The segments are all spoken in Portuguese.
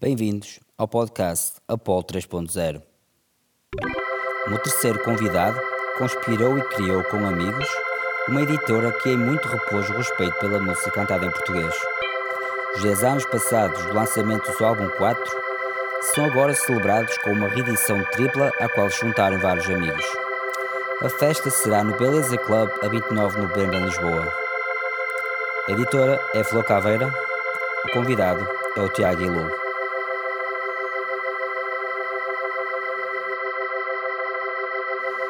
Bem-vindos ao podcast Apolo 3.0. O meu terceiro convidado conspirou e criou com amigos uma editora que em muito repôs o respeito pela música cantada em português. Os 10 anos passados do lançamento do álbum 4 são agora celebrados com uma reedição tripla à qual juntaram vários amigos. A festa será no Beleza Club a 29 de novembro em Lisboa. A editora é Flor Caveira, o convidado é o Tiago Ilou.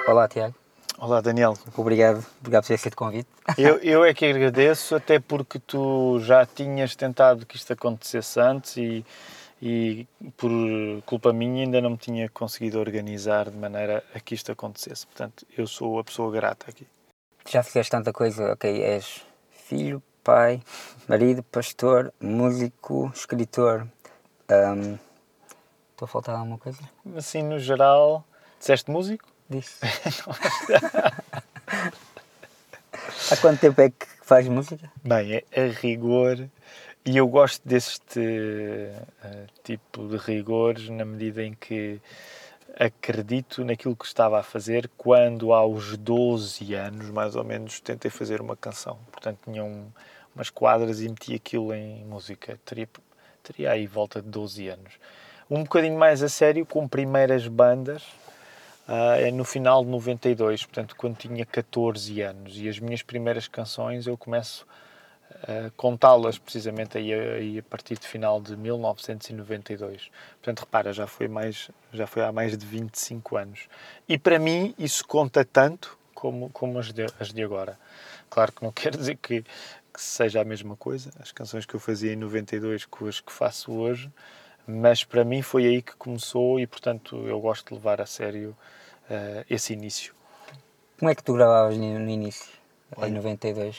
Olá, Tiago. Olá, Daniel. Obrigado, obrigado por ter feito o convite. Eu, eu é que agradeço, até porque tu já tinhas tentado que isto acontecesse antes e, e por culpa minha ainda não me tinha conseguido organizar de maneira a que isto acontecesse. Portanto, eu sou a pessoa grata aqui. Já fizeste tanta coisa, ok? És filho, pai, marido, pastor, músico, escritor. Um, estou a faltar alguma coisa? Assim, no geral, disseste músico? Disse. Há quanto tempo é que faz música? Bem, é a rigor, e eu gosto deste uh, tipo de rigores na medida em que acredito naquilo que estava a fazer quando aos 12 anos, mais ou menos, tentei fazer uma canção. Portanto, tinha um, umas quadras e meti aquilo em música. Teria, teria aí volta de 12 anos. Um bocadinho mais a sério, com primeiras bandas, uh, no final de 92, portanto, quando tinha 14 anos. E as minhas primeiras canções eu começo a contá-las precisamente aí, aí, a partir do final de 1992. Portanto, repara, já foi, mais, já foi há mais de 25 anos. E para mim isso conta tanto como, como as, de, as de agora. Claro que não quer dizer que, que seja a mesma coisa, as canções que eu fazia em 92 com as que faço hoje, mas para mim foi aí que começou e, portanto, eu gosto de levar a sério uh, esse início. Como é que tu gravavas no, no início, em 92?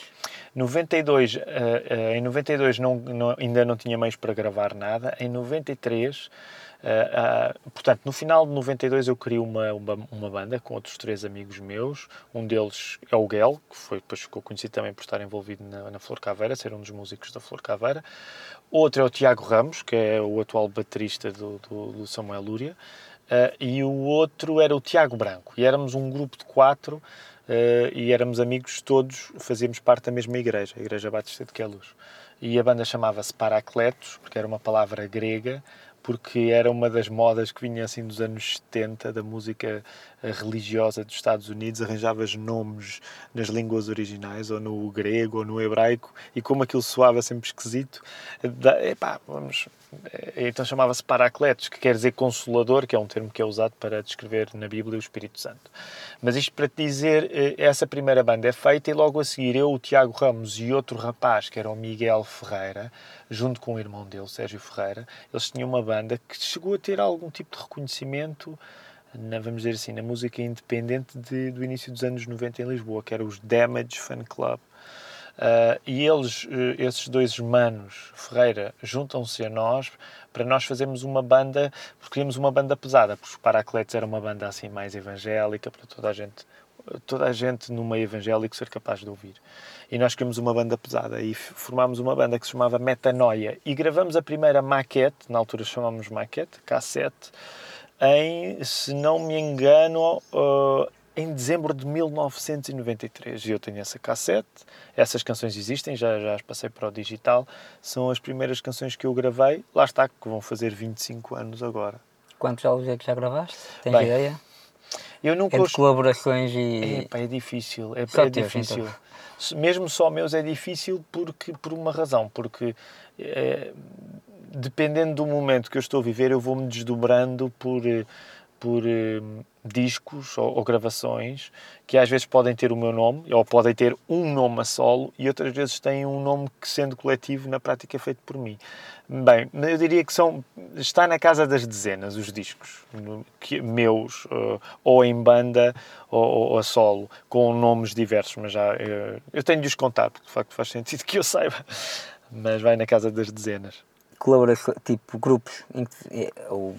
92, uh, uh, em 92 não, não, ainda não tinha meios para gravar nada. Em 93, uh, portanto, no final de 92 eu criei uma, uma, uma, banda com outros três amigos meus. Um deles é o Guel, que foi depois ficou conhecido também por estar envolvido na, na Flor Caveira, ser um dos músicos da Flor Caveira. Outro é o Tiago Ramos, que é o atual baterista do, do, do Samuel Lúria. Uh, e o outro era o Tiago Branco. E éramos um grupo de quatro uh, e éramos amigos todos, fazíamos parte da mesma igreja, a Igreja Batista de Queluz. E a banda chamava-se Paracletos, porque era uma palavra grega, porque era uma das modas que vinha assim dos anos 70 da música religiosa dos Estados Unidos, arranjavas nomes nas línguas originais, ou no grego, ou no hebraico, e como aquilo soava sempre esquisito, da, epá, vamos, eh, então chamava-se Paracletos, que quer dizer consolador, que é um termo que é usado para descrever na Bíblia o Espírito Santo. Mas isto para te dizer, eh, essa primeira banda é feita e logo a seguir eu, o Tiago Ramos e outro rapaz, que era o Miguel Ferreira, junto com o irmão dele, Sérgio Ferreira, eles tinham uma banda que chegou a ter algum tipo de reconhecimento na, vamos dizer assim, na música independente de, do início dos anos 90 em Lisboa, que era os Damage Fan Club. Uh, e eles, uh, esses dois manos, Ferreira, juntam-se a nós para nós fazermos uma banda, porque queríamos uma banda pesada, porque os Paracletos era uma banda assim mais evangélica, para toda a gente, toda a gente no meio evangélico ser capaz de ouvir. E nós queríamos uma banda pesada e formámos uma banda que se chamava Metanoia e gravamos a primeira maquete, na altura chamámos maquete, cassete, em, se não me engano, uh, em dezembro de 1993. E eu tenho essa cassete, essas canções existem, já, já as passei para o digital, são as primeiras canções que eu gravei, lá está, que vão fazer 25 anos agora. Quantos álbuns é que já gravaste? Tens Bem, ideia? Eu nunca Entre os... colaborações e. é difícil, é, é difícil. Então. Mesmo só meus é difícil porque, por uma razão, porque é, dependendo do momento que eu estou a viver, eu vou-me desdobrando por, eh, por eh, discos ou, ou, gravações que às vezes podem ter o meu nome, ou podem ter um nome a solo, e outras vezes têm um nome que, sendo coletivo, na prática é feito por mim. Bem, eu diria que são, está na casa das dezenas os discos que, meus, uh, ou em banda ou, ou, a solo, com nomes diversos, mas já eu tenho de os contar, porque de facto faz sentido que eu saiba, mas vai na casa das dezenas colaborações, tipo grupos, é, ou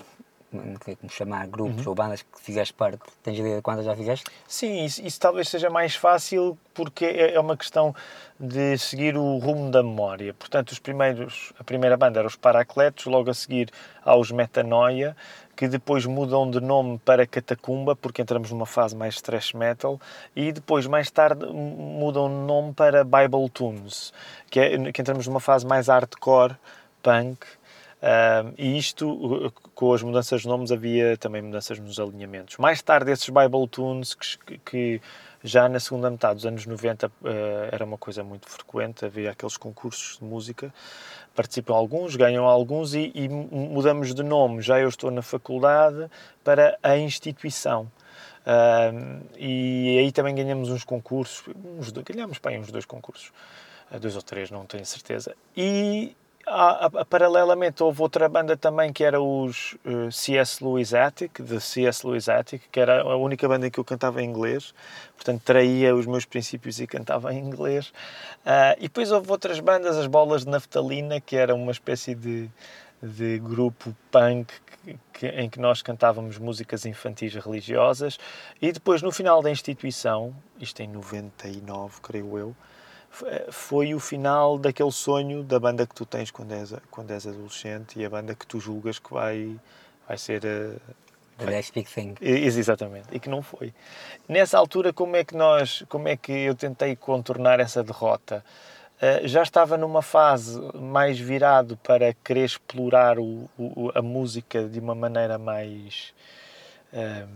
não sei como chamar, grupos uhum. ou bandas que fizeste parte, tens ideia de quantas já fizeste? Sim, isso, isso, talvez seja mais fácil porque é, é uma questão de seguir o rumo da memória. Portanto, os primeiros, a primeira banda era os Paracletos, logo a seguir aos Metanoia, que depois mudam de nome para Catacumba, porque entramos numa fase mais thrash metal, e depois, mais tarde, mudam de nome para Bible Tunes, que, é, que entramos numa fase mais hardcore, punk, uh, e isto, com as mudanças de nomes, havia também mudanças nos alinhamentos. Mais tarde, esses Bible Tunes, que, que já na segunda metade dos anos 90 uh, eh, era uma coisa muito frequente, havia aqueles concursos de música, participam alguns, ganham alguns e, e, mudamos de nome. Já eu estou na faculdade para a instituição. E aí também ganhamos uns concursos, uns, ganhamos bem uns dois concursos, uh, dois ou três, não tenho certeza. E a, a, paralelamente houve outra banda também que era os uh, eh, C.S. Lewis Attic, de C.S. Lewis Attic, que era a única banda em que eu cantava em inglês, portanto traía os meus princípios e cantava em inglês. Uh, e depois houve outras bandas, as Bolas de Naftalina, que era uma espécie de, de grupo punk que, que, em que nós cantávamos músicas infantis religiosas. E depois, no final da instituição, isto em 99, creio eu, foi o final daquele sonho da banda que tu tens quando és, quando és adolescente e a banda que tu julgas que vai, vai ser. Uh, The next big thing. Exatamente, e que não foi. Nessa altura, como é que nós, como é que eu tentei contornar essa derrota? Uh, já estava numa fase mais virado para querer explorar o, o, a música de uma maneira mais. Uh,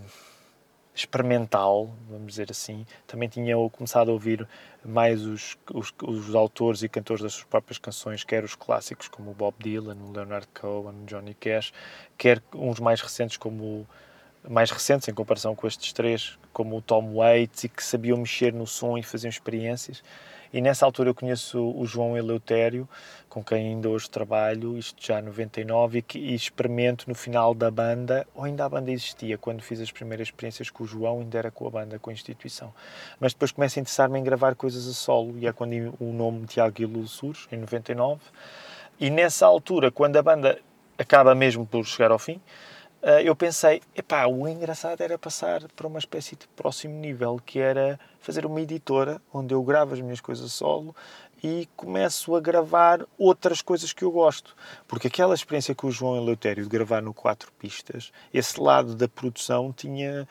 experimental, vamos dizer assim. Também tinha começado a ouvir mais os, os, os, autores e cantores das suas próprias canções, quer os clássicos como o Bob Dylan, o Leonard Cohen, o Johnny Cash, quer uns mais recentes como mais recentes em comparação com estes três, como o Tom Waits e que sabiam mexer no som e faziam experiências. E nessa altura eu conheço o João Eleutério, com quem ainda hoje trabalho, isto já em 99, e, que, e experimento no final da banda, ou ainda a banda existia, quando fiz as primeiras experiências com o João, ainda era com a banda, com a instituição. Mas depois começo a interessar-me em gravar coisas a solo, e é quando o nome Tiago Guilul surge, em 99. E nessa altura, quando a banda acaba mesmo por chegar ao fim, eu pensei, epá, o engraçado era passar para uma espécie de próximo nível, que era fazer uma editora onde eu gravo as minhas coisas solo e começo a gravar outras coisas que eu gosto. Porque aquela experiência com o João Eleutério de gravar no quatro pistas, esse lado da produção tinha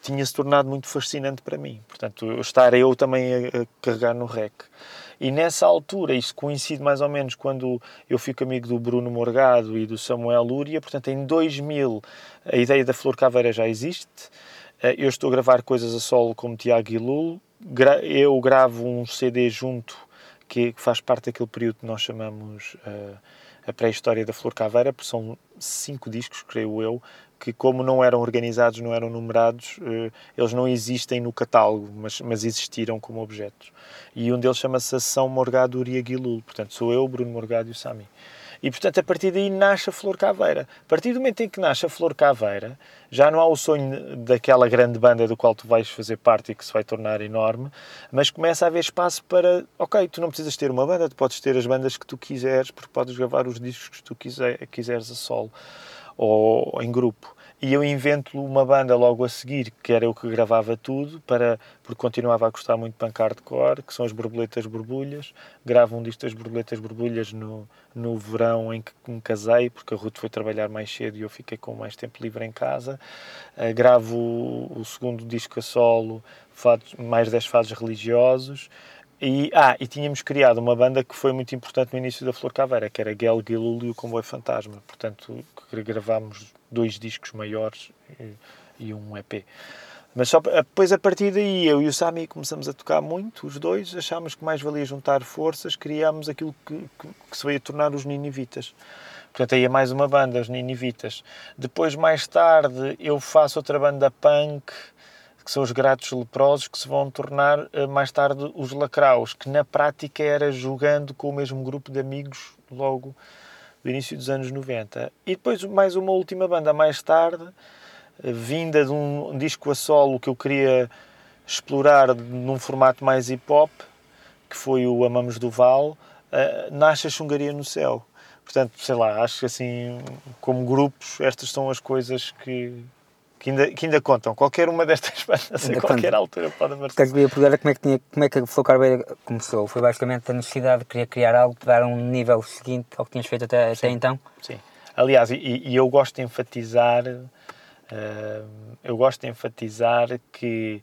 tinha se tornado muito fascinante para mim. Portanto, estar eu também a, a carregar no rec. E nessa altura, isso coincide mais ou menos quando eu fico amigo do Bruno Morgado e do Samuel Lúria, portanto, em 2000 a ideia da Flor Caveira já existe. Eh, eu estou a gravar coisas a solo como Tiago e Lul. Eu gravo um CD junto que faz parte daquele período que nós chamamos uh, a pré-história da Flor Caveira, porque são cinco discos, creio eu, que como não eram organizados, não eram numerados, uh, eles não existem no catálogo, mas, mas existiram como objetos. E um deles chama-se São Morgado Uria Guilul, portanto sou eu, Bruno Morgado e o Sami. E, portanto, a partir daí nasce a Flor Caveira. A partir do momento em que nasce a Flor Caveira, já não há o sonho daquela grande banda do qual tu vais fazer parte e que se vai tornar enorme, mas começa a haver espaço para, ok, tu não precisas ter uma banda, tu podes ter as bandas que tu quiseres, porque podes gravar os discos que tu quiser, quiseres a solo ou em grupo e eu invento uma banda logo a seguir, que era eu que gravava tudo, para, porque continuava a gostar muito de punk hardcore, que são as Borboletas Borbulhas. Gravo um disco das Borboletas Borbulhas no, no verão em que me casei, porque a Ruth foi trabalhar mais cedo e eu fiquei com mais tempo livre em casa. Uh, gravo o, o, segundo disco a solo, mais 10 fados religiosos. E, ah, e tínhamos criado uma banda que foi muito importante no início da Flor Caveira, que era Gel Gilul e o Comboio Fantasma. Portanto, gravámos dois discos maiores e, e um EP. Mas só, depois, a partir daí, eu e o Sami começamos a tocar muito, os dois, achámos que mais valia juntar forças, criámos aquilo que, que, que se veio a tornar os Ninivitas. Portanto, aí é mais uma banda, os Ninivitas. Depois, mais tarde, eu faço outra banda punk, que são os gratos leprosos, que se vão tornar eh, mais tarde os lacraus, que na prática era jogando com o mesmo grupo de amigos logo do início dos anos 90. E depois mais uma última banda mais tarde, eh, vinda de um disco a solo que eu queria explorar num formato mais hip hop, que foi o Amamos do Val, uh, nasce a Chungaria no Céu. Portanto, sei lá, acho que assim, como grupos, estas são as coisas que, que, ainda, que ainda contam. Qualquer uma destas bandas, a qualquer conta. altura, pode aparecer. O que eu queria perguntar como é que, tinha, como é que a Flow Carbeira começou? Foi basicamente a necessidade de querer criar algo para dar um nível seguinte ao que tinhas feito até, até então? Sim. Aliás, e, e eu gosto de enfatizar, uh, eu gosto de enfatizar que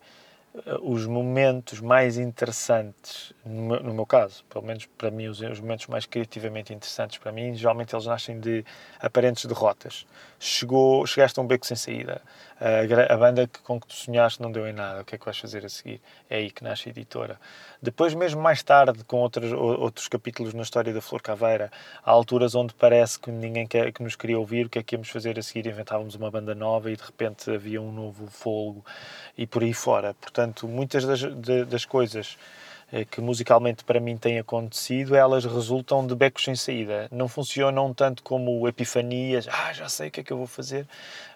uh, os momentos mais interessantes, no meu, no meu, caso, pelo menos para mim, os, os, momentos mais criativamente interessantes para mim, geralmente eles nascem de aparentes derrotas. Chegou, chegaste a um beco sem saída a, a banda que, com que tu sonhaste não deu em nada, o que é que vais fazer a seguir? É aí que nasce a editora. Depois, mesmo mais tarde, com outros, outros capítulos na história da Flor Caveira, há alturas onde parece que ninguém quer, que nos queria ouvir, o que é que íamos fazer a seguir? Inventávamos uma banda nova e de repente havia um novo fogo e por aí fora. Portanto, muitas das, de, das coisas que musicalmente para mim têm acontecido, elas resultam de becos sem saída. Não funcionam tanto como epifanias, ah, já sei o que é que eu vou fazer,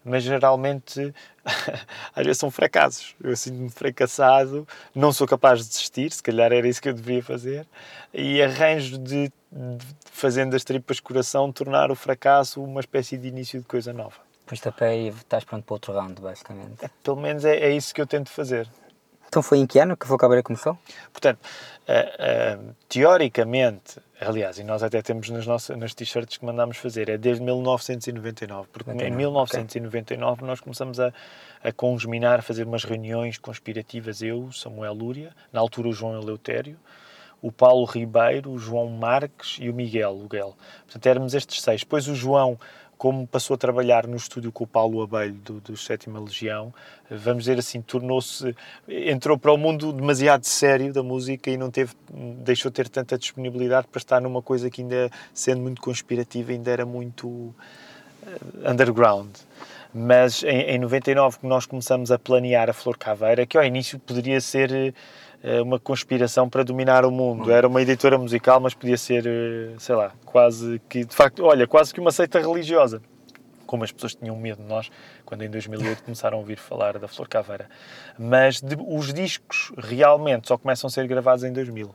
mas geralmente às vezes são fracassos. Eu sinto-me fracassado, não sou capaz de desistir, se calhar era isso que eu deveria fazer, e arranjo de, de fazendo das tripas coração, tornar o fracasso uma espécie de início de coisa nova. Pois-te a pé e estás pronto para outro round, basicamente. É, pelo menos é, é isso que eu tento fazer. Então foi em que ano que a Cabeira começou? Portanto, uh, uh, teoricamente, aliás, e nós até temos nas, nossas, nas t-shirts que mandámos fazer, é desde 1999, porque 99, em 1999 okay. nós começamos a, a congeminar, a fazer umas reuniões conspirativas, eu, Samuel Lúria, na altura o João Eleutério, o Paulo Ribeiro, o João Marques e o Miguel Luguel. Portanto, éramos estes seis. Depois o João como passou a trabalhar no estúdio com o Paulo Abelho do, do Sétima Legião, vamos dizer assim, tornou-se, entrou para o mundo demasiado sério da música e não teve, deixou de ter tanta disponibilidade para estar numa coisa que ainda, sendo muito conspirativa, ainda era muito eh, underground. Mas em, em 99 nós começamos a planear a Flor Caveira, que ao início poderia ser eh, uma conspiração para dominar o mundo. Era uma editora musical, mas podia ser, eh, sei lá, quase que, de facto, olha, quase que uma seita religiosa. Como as pessoas tinham medo de nós quando em 2008 começaram a ouvir falar da Flor Caveira. Mas de, os discos realmente só começam a ser gravados em 2000.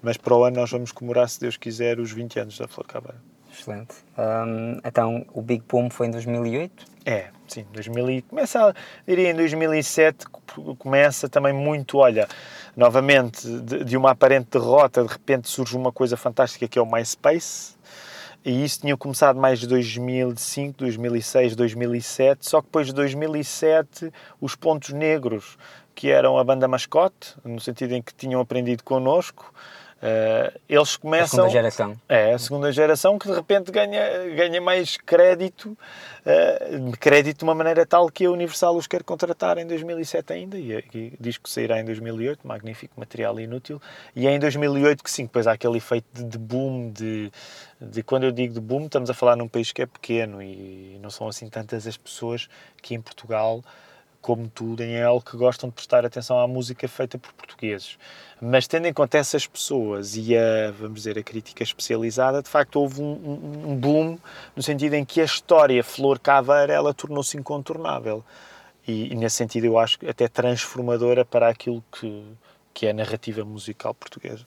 Mas para o ano nós vamos comemorar, se Deus quiser, os 20 anos da Flor Caveira. Excelente. Um, então, o Big Boom foi em 2008? É, sim. 2000, começa, diria em 2007, começa também muito, olha, novamente, de, de, uma aparente derrota, de repente surge uma coisa fantástica que é o MySpace. E isso tinha começado mais de 2005, 2006, 2007, só que depois de 2007 os Pontos Negros, que eram a banda mascote, no sentido em que tinham aprendido connosco, Uh, eles começam. A segunda geração. É, a segunda geração que de repente ganha, ganha mais crédito, uh, crédito de uma maneira tal que a Universal os quer contratar em 2007 ainda, e, e diz que sairá em 2008, magnífico material inútil, e é em 2008 que sim, depois há aquele efeito de, de boom, de, de quando eu digo de boom, estamos a falar num país que é pequeno e não são assim tantas as pessoas que em Portugal como tudo, em El, que gostam de prestar atenção à música feita por portugueses. Mas tendo em conta essas pessoas e a, vamos dizer, a crítica especializada, de facto houve um, um, um boom no sentido em que a história Flor Caveira, ela tornou-se incontornável. E, e, nesse sentido eu acho até transformadora para aquilo que, que é a narrativa musical portuguesa.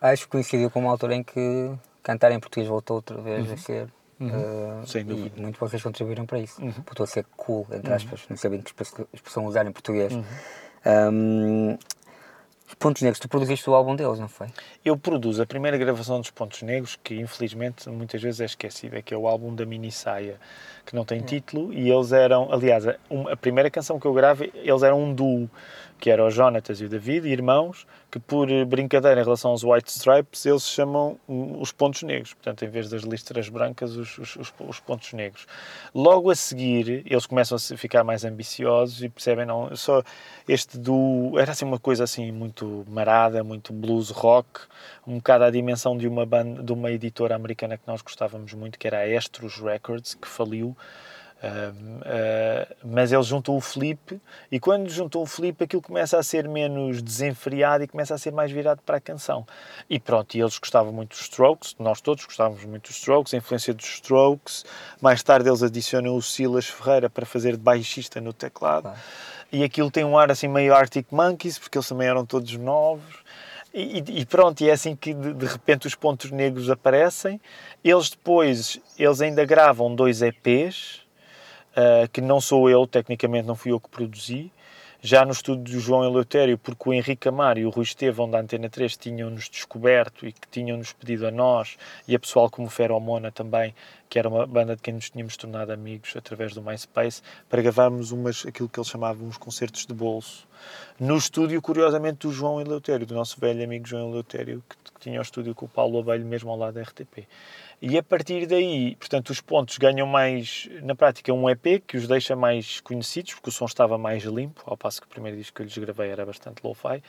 Acho que coincidiu com uma altura em que cantar em português voltou outra vez uhum. a ser Uhum. Uh, Sem dúvida. E muito vocês contribuíram para isso. Uhum. Voltou a ser cool, entre uhum. aspas. Não sabem que expressão usar em português. Uhum. Um, os Pontos Negros, tu produziste o álbum deles, não foi? Eu produzo a primeira gravação dos Pontos Negros, que infelizmente muitas vezes é esquecida, que é o álbum da Mini Saia, que não tem título, e eles eram, aliás, a, a primeira canção que eu gravo, eles eram um duo que era o Jonatas e o David, irmãos, que por brincadeira em relação aos White Stripes, eles chamam os pontos negros. Portanto, em vez das listras brancas, os, os, os, pontos negros. Logo a seguir, eles começam a ficar mais ambiciosos e percebem, não, só este do... Era assim uma coisa assim muito marada, muito blues rock, um bocado à dimensão de uma, banda, de uma editora americana que nós gostávamos muito, que era a Estros Records, que faliu, uh, mas ele juntou o flip e quando juntou o flip aquilo começa a ser menos desenfreado e começa a ser mais virado para a canção. E pronto, e eles gostavam muito dos Strokes, nós todos gostávamos muito dos Strokes, a influência dos Strokes. Mais tarde eles adicionam o Silas Ferreira para fazer de baixista no teclado. E aquilo tem um ar assim meio Arctic Monkeys, porque eles também eram todos novos. E, e, pronto, e é assim que de, de, repente os pontos negros aparecem. Eles depois, eles ainda gravam dois EPs, uh, que não sou eu, tecnicamente não fui eu que produzi, já no estudo do João Eleutério, porque o Henrique Amar e o Rui Estevão da Antena 3 tinham-nos descoberto e que tinham-nos pedido a nós e a pessoal como Feromona também, que era uma banda de quem nos tínhamos tornado amigos através do MySpace, para gravarmos umas, aquilo que eles chamavam uns concertos de bolso. No estúdio, curiosamente, do João Eleutério, do nosso velho amigo João Eleutério, que, que tinha o estúdio com o Paulo Abelho mesmo ao lado da RTP. E a partir daí, portanto, os pontos ganham mais, na prática, um EP que os deixa mais conhecidos, porque o som estava mais limpo, ao passo que o primeiro disco que eu lhes gravei era bastante lo-fi,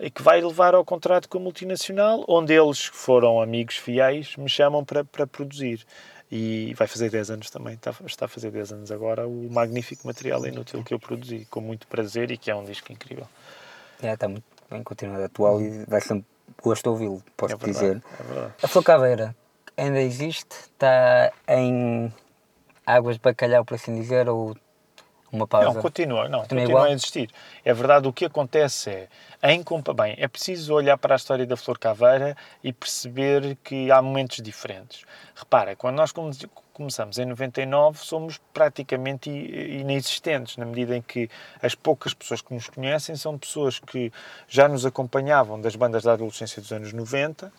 e que vai levar ao contrato com a multinacional, onde eles foram amigos fiéis, me chamam para, para produzir. E vai fazer 10 anos também, está, está a fazer 10 anos agora, o magnífico material inútil que eu produzi, com muito prazer e que é um disco incrível. É, está muito bem continuado atual e vai sempre gosto de ouvi-lo, posso é verdade, dizer. É. A Flor Caveira, ainda existe? Está em águas de bacalhau, por assim dizer, ou uma pausa? Não, continua, não, Continua continua a existir. É verdade, o que acontece é, em, bem, é preciso olhar para a história da Flor Caveira e perceber que há momentos diferentes. Repara, quando nós come- começamos em 99, somos praticamente inexistentes, na medida em que as poucas pessoas que nos conhecem são pessoas que já nos acompanhavam das bandas da adolescência dos anos 90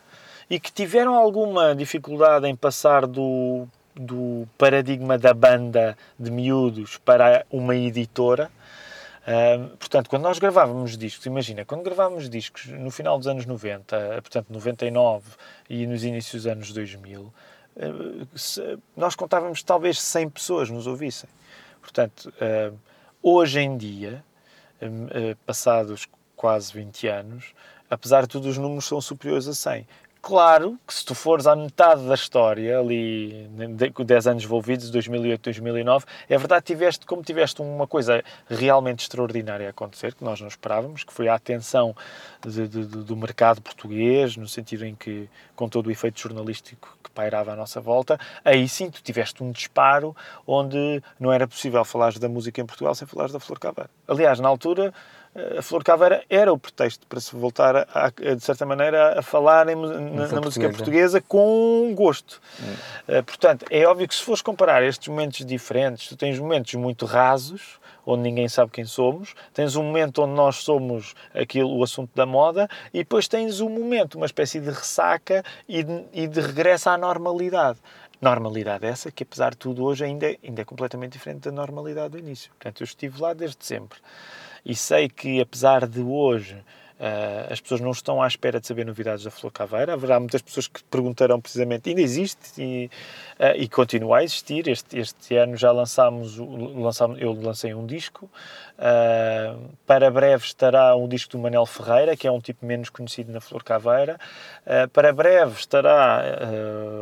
e que tiveram alguma dificuldade em passar do, do paradigma da banda de miúdos para uma editora. Ahm, portanto, quando nós gravávamos discos, imagina, quando gravávamos discos no final dos anos 90, portanto 99 e nos inícios dos anos 2000, eh, se- nós contávamos talvez 100 pessoas nos ouvissem. Portanto, ahm, hoje em dia, eh, passados quase 20 anos, apesar de tudo, os números são superiores a 100. Claro que se tu fores à metade da história, ali de- com 10 anos envolvidos, 2008, 2009, é verdade tiveste, como tiveste uma coisa realmente extraordinária a acontecer, que nós não esperávamos, que foi a atenção de- de- do mercado português, no sentido em que, com todo o efeito jornalístico que pairava à nossa volta, aí sim tu tiveste um disparo onde não era possível falar da música em Portugal sem falar da Flor Caveira. Aliás, na altura, a Flor Caveira era o pretexto para se voltar, a, a- de certa maneira, a falar em na, Música na música portuguesa. portuguesa com gosto. Eh, portanto, é óbvio que se fores comparar estes momentos diferentes, tu tens momentos muito rasos, onde ninguém sabe quem somos, tens um momento onde nós somos aquilo, o assunto da moda, e depois tens um momento, uma espécie de ressaca e de, e de regresso à normalidade. Normalidade essa que, apesar de tudo, hoje ainda, é- ainda é completamente diferente da normalidade do início. Portanto, eu estive lá desde sempre. E sei que, apesar de hoje ah, as pessoas não estão à espera de saber novidades da Flor Caveira, haverá muitas pessoas que perguntarão precisamente, ainda existe e, ah, e continua a existir. Este, este ano já lançámos, lançámos, eu lancei um disco. ah, para breve estará um disco do Manel Ferreira, que é um tipo menos conhecido na Flor Caveira. Para breve estará,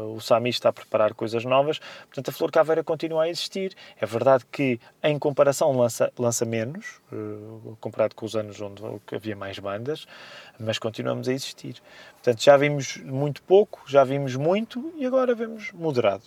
o Sami está a preparar coisas novas. Portanto, a Flor Caveira continua a existir. É verdade que, em comparação, lança, lança menos, comparado com os anos onde havia mais bandas, mas continuamos a existir. Portanto, já vimos muito pouco, já vimos muito e agora vemos moderado.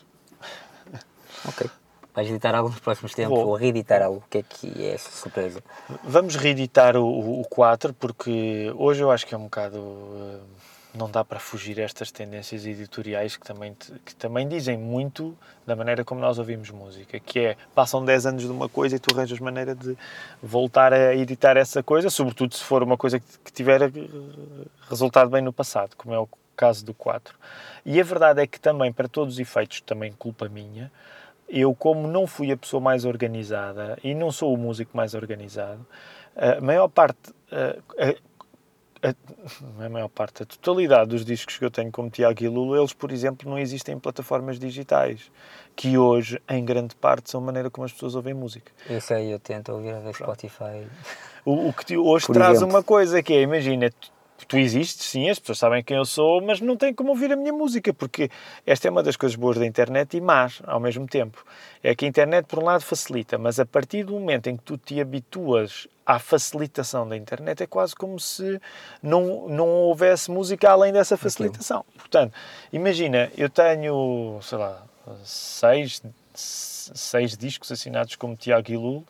Ok. Vais editar algo nos próximos tempos Vou. ou reeditar algo? O que é que é essa surpresa? Vamos reeditar o, o, o 4, porque hoje eu acho que é um bocado. eh, não dá para fugir a estas tendências editoriais que também, que também dizem muito da maneira como nós ouvimos música, que é, passam 10 anos de uma coisa e tu arranjas maneira de voltar a editar essa coisa, sobretudo se for uma coisa que, tiver eh, resultado bem no passado, como é o caso do 4. E a verdade é que também, para todos os efeitos, também culpa minha, eu, como não fui a pessoa mais organizada e não sou o músico mais organizado, a maior parte, a, a maior parte, a totalidade dos discos que eu tenho como Tiago e Lula, eles, por exemplo, não existem em plataformas digitais, que hoje, em grande parte, são a maneira como as pessoas ouvem música. Eu sei, eu tento ouvir a ver Spotify. O, o que hoje Por traz exemplo. uma coisa que é, imagina, tu, existes, sim, as pessoas sabem quem eu sou, mas não têm como ouvir a minha música, porque esta é uma das coisas boas da internet e más ao mesmo tempo. É que a internet, por um lado, facilita, mas a partir do momento em que tu te habituas à facilitação da internet, é quase como se não, não houvesse música além dessa facilitação. Portanto, imagina, eu tenho, sei lá, seis, seis discos assinados como Tiago e Lul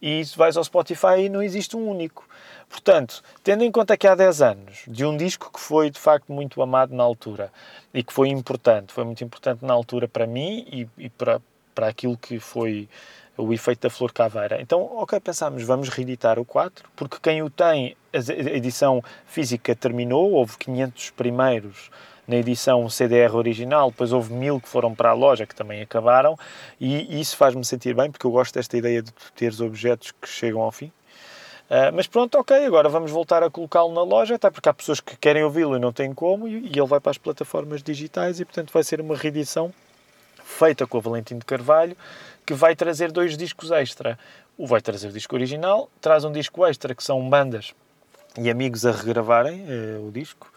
e vais ao Spotify e não existe um único. Portanto, tendo em conta que há 10 anos, de um disco que foi de facto muito amado na altura e que foi importante, foi muito importante na altura para mim e, e para, para aquilo que foi o efeito da flor caveira. Então, ok, pensámos, vamos reeditar o 4, porque quem o tem, a edição física terminou, houve 500 primeiros na edição CDR original, depois houve mil que foram para a loja, que também acabaram, e isso faz-me sentir bem, porque eu gosto desta ideia de teres objetos que chegam ao fim. Uh, mas pronto, ok, agora vamos voltar a colocá-lo na loja, até porque há pessoas que querem ouvi-lo e não têm como, e, e ele vai para as plataformas digitais e, portanto, vai ser uma reedição feita com o Valentim de Carvalho, que vai trazer dois discos extra. O vai trazer o disco original, traz um disco extra, que são bandas e amigos a regravarem uh, o disco.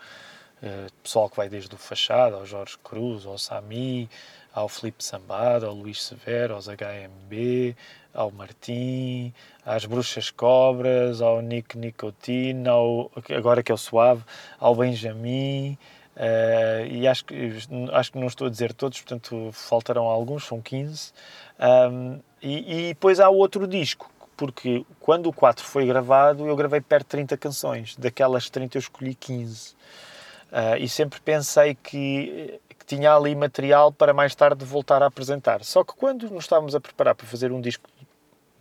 Uh, pessoal que vai desde o Fachada, ao Jorge Cruz, ao Sami, ao Felipe Sambado, ao Luís Severo, aos HMB, ao Martim, às Bruxas Cobras, ao Nick Nicotine, ao, agora que é o Suave, ao Benjamin, uh, e acho que, acho que não estou a dizer todos, portanto faltarão alguns, são 15. Um, e, e depois há outro disco, porque quando o 4 foi gravado, eu gravei perto de 30 canções, daquelas 30 eu escolhi 15. Uh, ah, e sempre pensei que tinha ali material para mais tarde voltar a apresentar. Só que quando nos estávamos a preparar para fazer um disco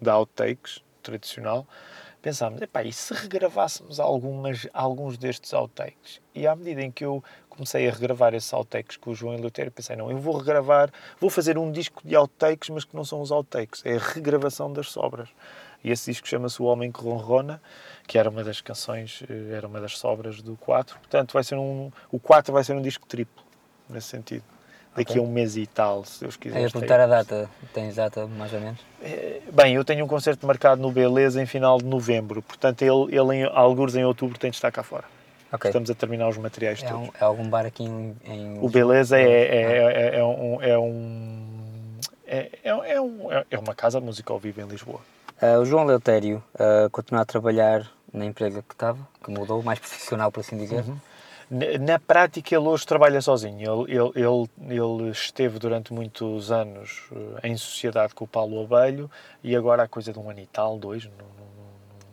de outtakes, tradicional, pensámos, epá, e se regravássemos algumas, alguns destes outtakes? E à medida em que eu comecei a regravar esses outtakes com o João Eleutério, pensei, não, eu vou regravar, vou fazer um disco de outtakes, mas que não são os outtakes, é a regravação das sobras. E esse disco chama-se O Homem que Ronrona, que era uma das canções, eh, era uma das sobras do 4. Portanto, vai ser um, o 4 vai ser um disco triplo nesse sentido. Daqui okay. a um mês e tal, se Deus quiser. É apontar a data, tens data mais ou menos? É, bem, eu tenho um concerto marcado no Beleza em final de novembro, portanto ele, ele em, alguns em outubro tem de estar cá fora. Okay. Estamos a terminar os materiais é todos. Um, é algum bar aqui em... em... O Beleza é, é, é, é, um... É, um é, é, um, é uma casa musical viva em Lisboa. Uh, o João Leutério uh, continua a trabalhar na empresa que estava, que mudou, mais profissional, por assim dizer. Uhum. Na prática, ele hoje trabalha sozinho. Ele, ele, ele, ele, esteve durante muitos anos eh, em sociedade com o Paulo Abelho e agora, há coisa de um ano e tal, dois, não,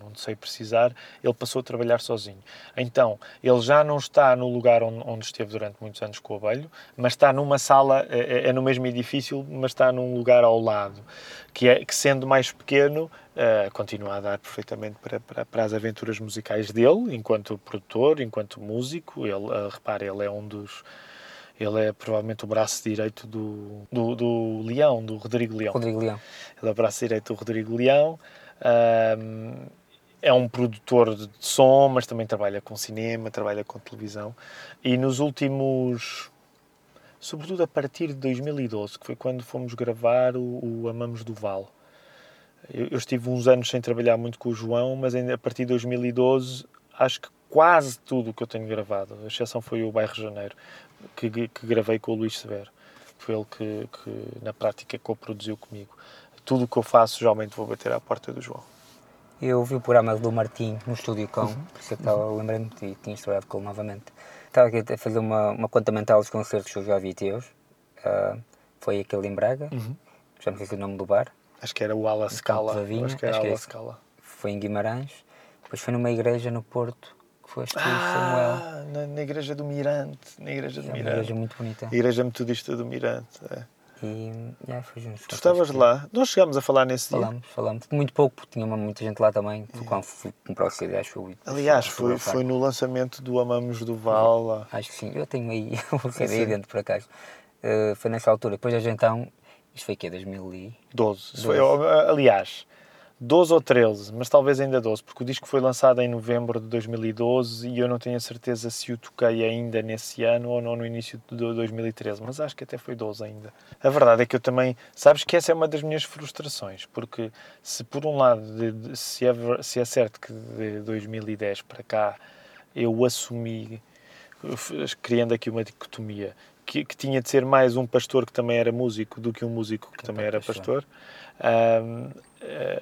não, não sei precisar, ele passou a trabalhar sozinho. Então, ele já não está no lugar onde, onde esteve durante muitos anos com o Abelho, mas está numa sala, é, é, é no mesmo edifício, mas está num lugar ao lado, que, é, que sendo mais pequeno, uh, continua a dar perfeitamente para, para, para, as aventuras musicais dele, enquanto produtor, enquanto músico. Ele, uh, repare, ele é um dos. Ele é provavelmente o braço direito do, do, do Leão, do Rodrigo Leão. Rodrigo Leão. Ele é o braço direito do Rodrigo Leão. Uh, é um produtor de som, mas também trabalha com cinema, trabalha com televisão. E nos últimos sobretudo a partir de 2012, que foi quando fomos gravar o, o Amamos do Val. Eu, eu, estive uns anos sem trabalhar muito com o João, mas a partir de 2012 acho que quase tudo o que eu tenho gravado, a exceção foi o Bairro Janeiro, que, que gravei com o Luís Severo. Foi ele que, que na prática co-produziu comigo. Tudo o que eu faço, geralmente vou bater à porta do João. Eu vi o programa do Martim no Estúdio Com, uhum. por isso é que uhum. lembrei-me e tinha estudado com ele novamente. Estava aqui a fazer uma, uma conta mental dos concertos que eu já vi teus. Uh, foi aquele em Braga, uhum. já me sei o nome do bar. Acho que era o Ala Scala. Acho que era Ala Scala. Foi em Guimarães. Depois foi numa igreja no Porto, que foste tu, ah, Samuel. Na, na igreja do Mirante. Na igreja do é Mirante. Uma igreja muito bonita. Igreja metodista do Mirante, é. E yeah, foi juntos. Tu estavas lá? Nós chegámos a falar nesse falamos, dia? Falamos, falamos. Muito pouco, porque tinha muita gente lá também. Foi yeah. quando fui comprar o CD, acho que Aliás, foi, foi no lançamento do Amamos do Val. Lá. Acho que sim. Eu tenho aí o CD dentro, por acaso. Uh, foi nessa altura. Depois a gente então isto foi que 2012? 12. Foi, aliás, 12 ou 13, mas talvez ainda 12, porque o disco foi lançado em novembro de 2012 e eu não tenho a certeza se o toquei ainda nesse ano ou não no início de 2013, mas acho que até foi 12 ainda. A verdade é que eu também, sabes que essa é uma das minhas frustrações, porque se por um lado, de, de, se, é, se é certo que de 2010 para cá eu assumi, criando aqui uma dicotomia, que, que, tinha de ser mais um pastor que também era músico do que um músico que, que também era pastor. Um,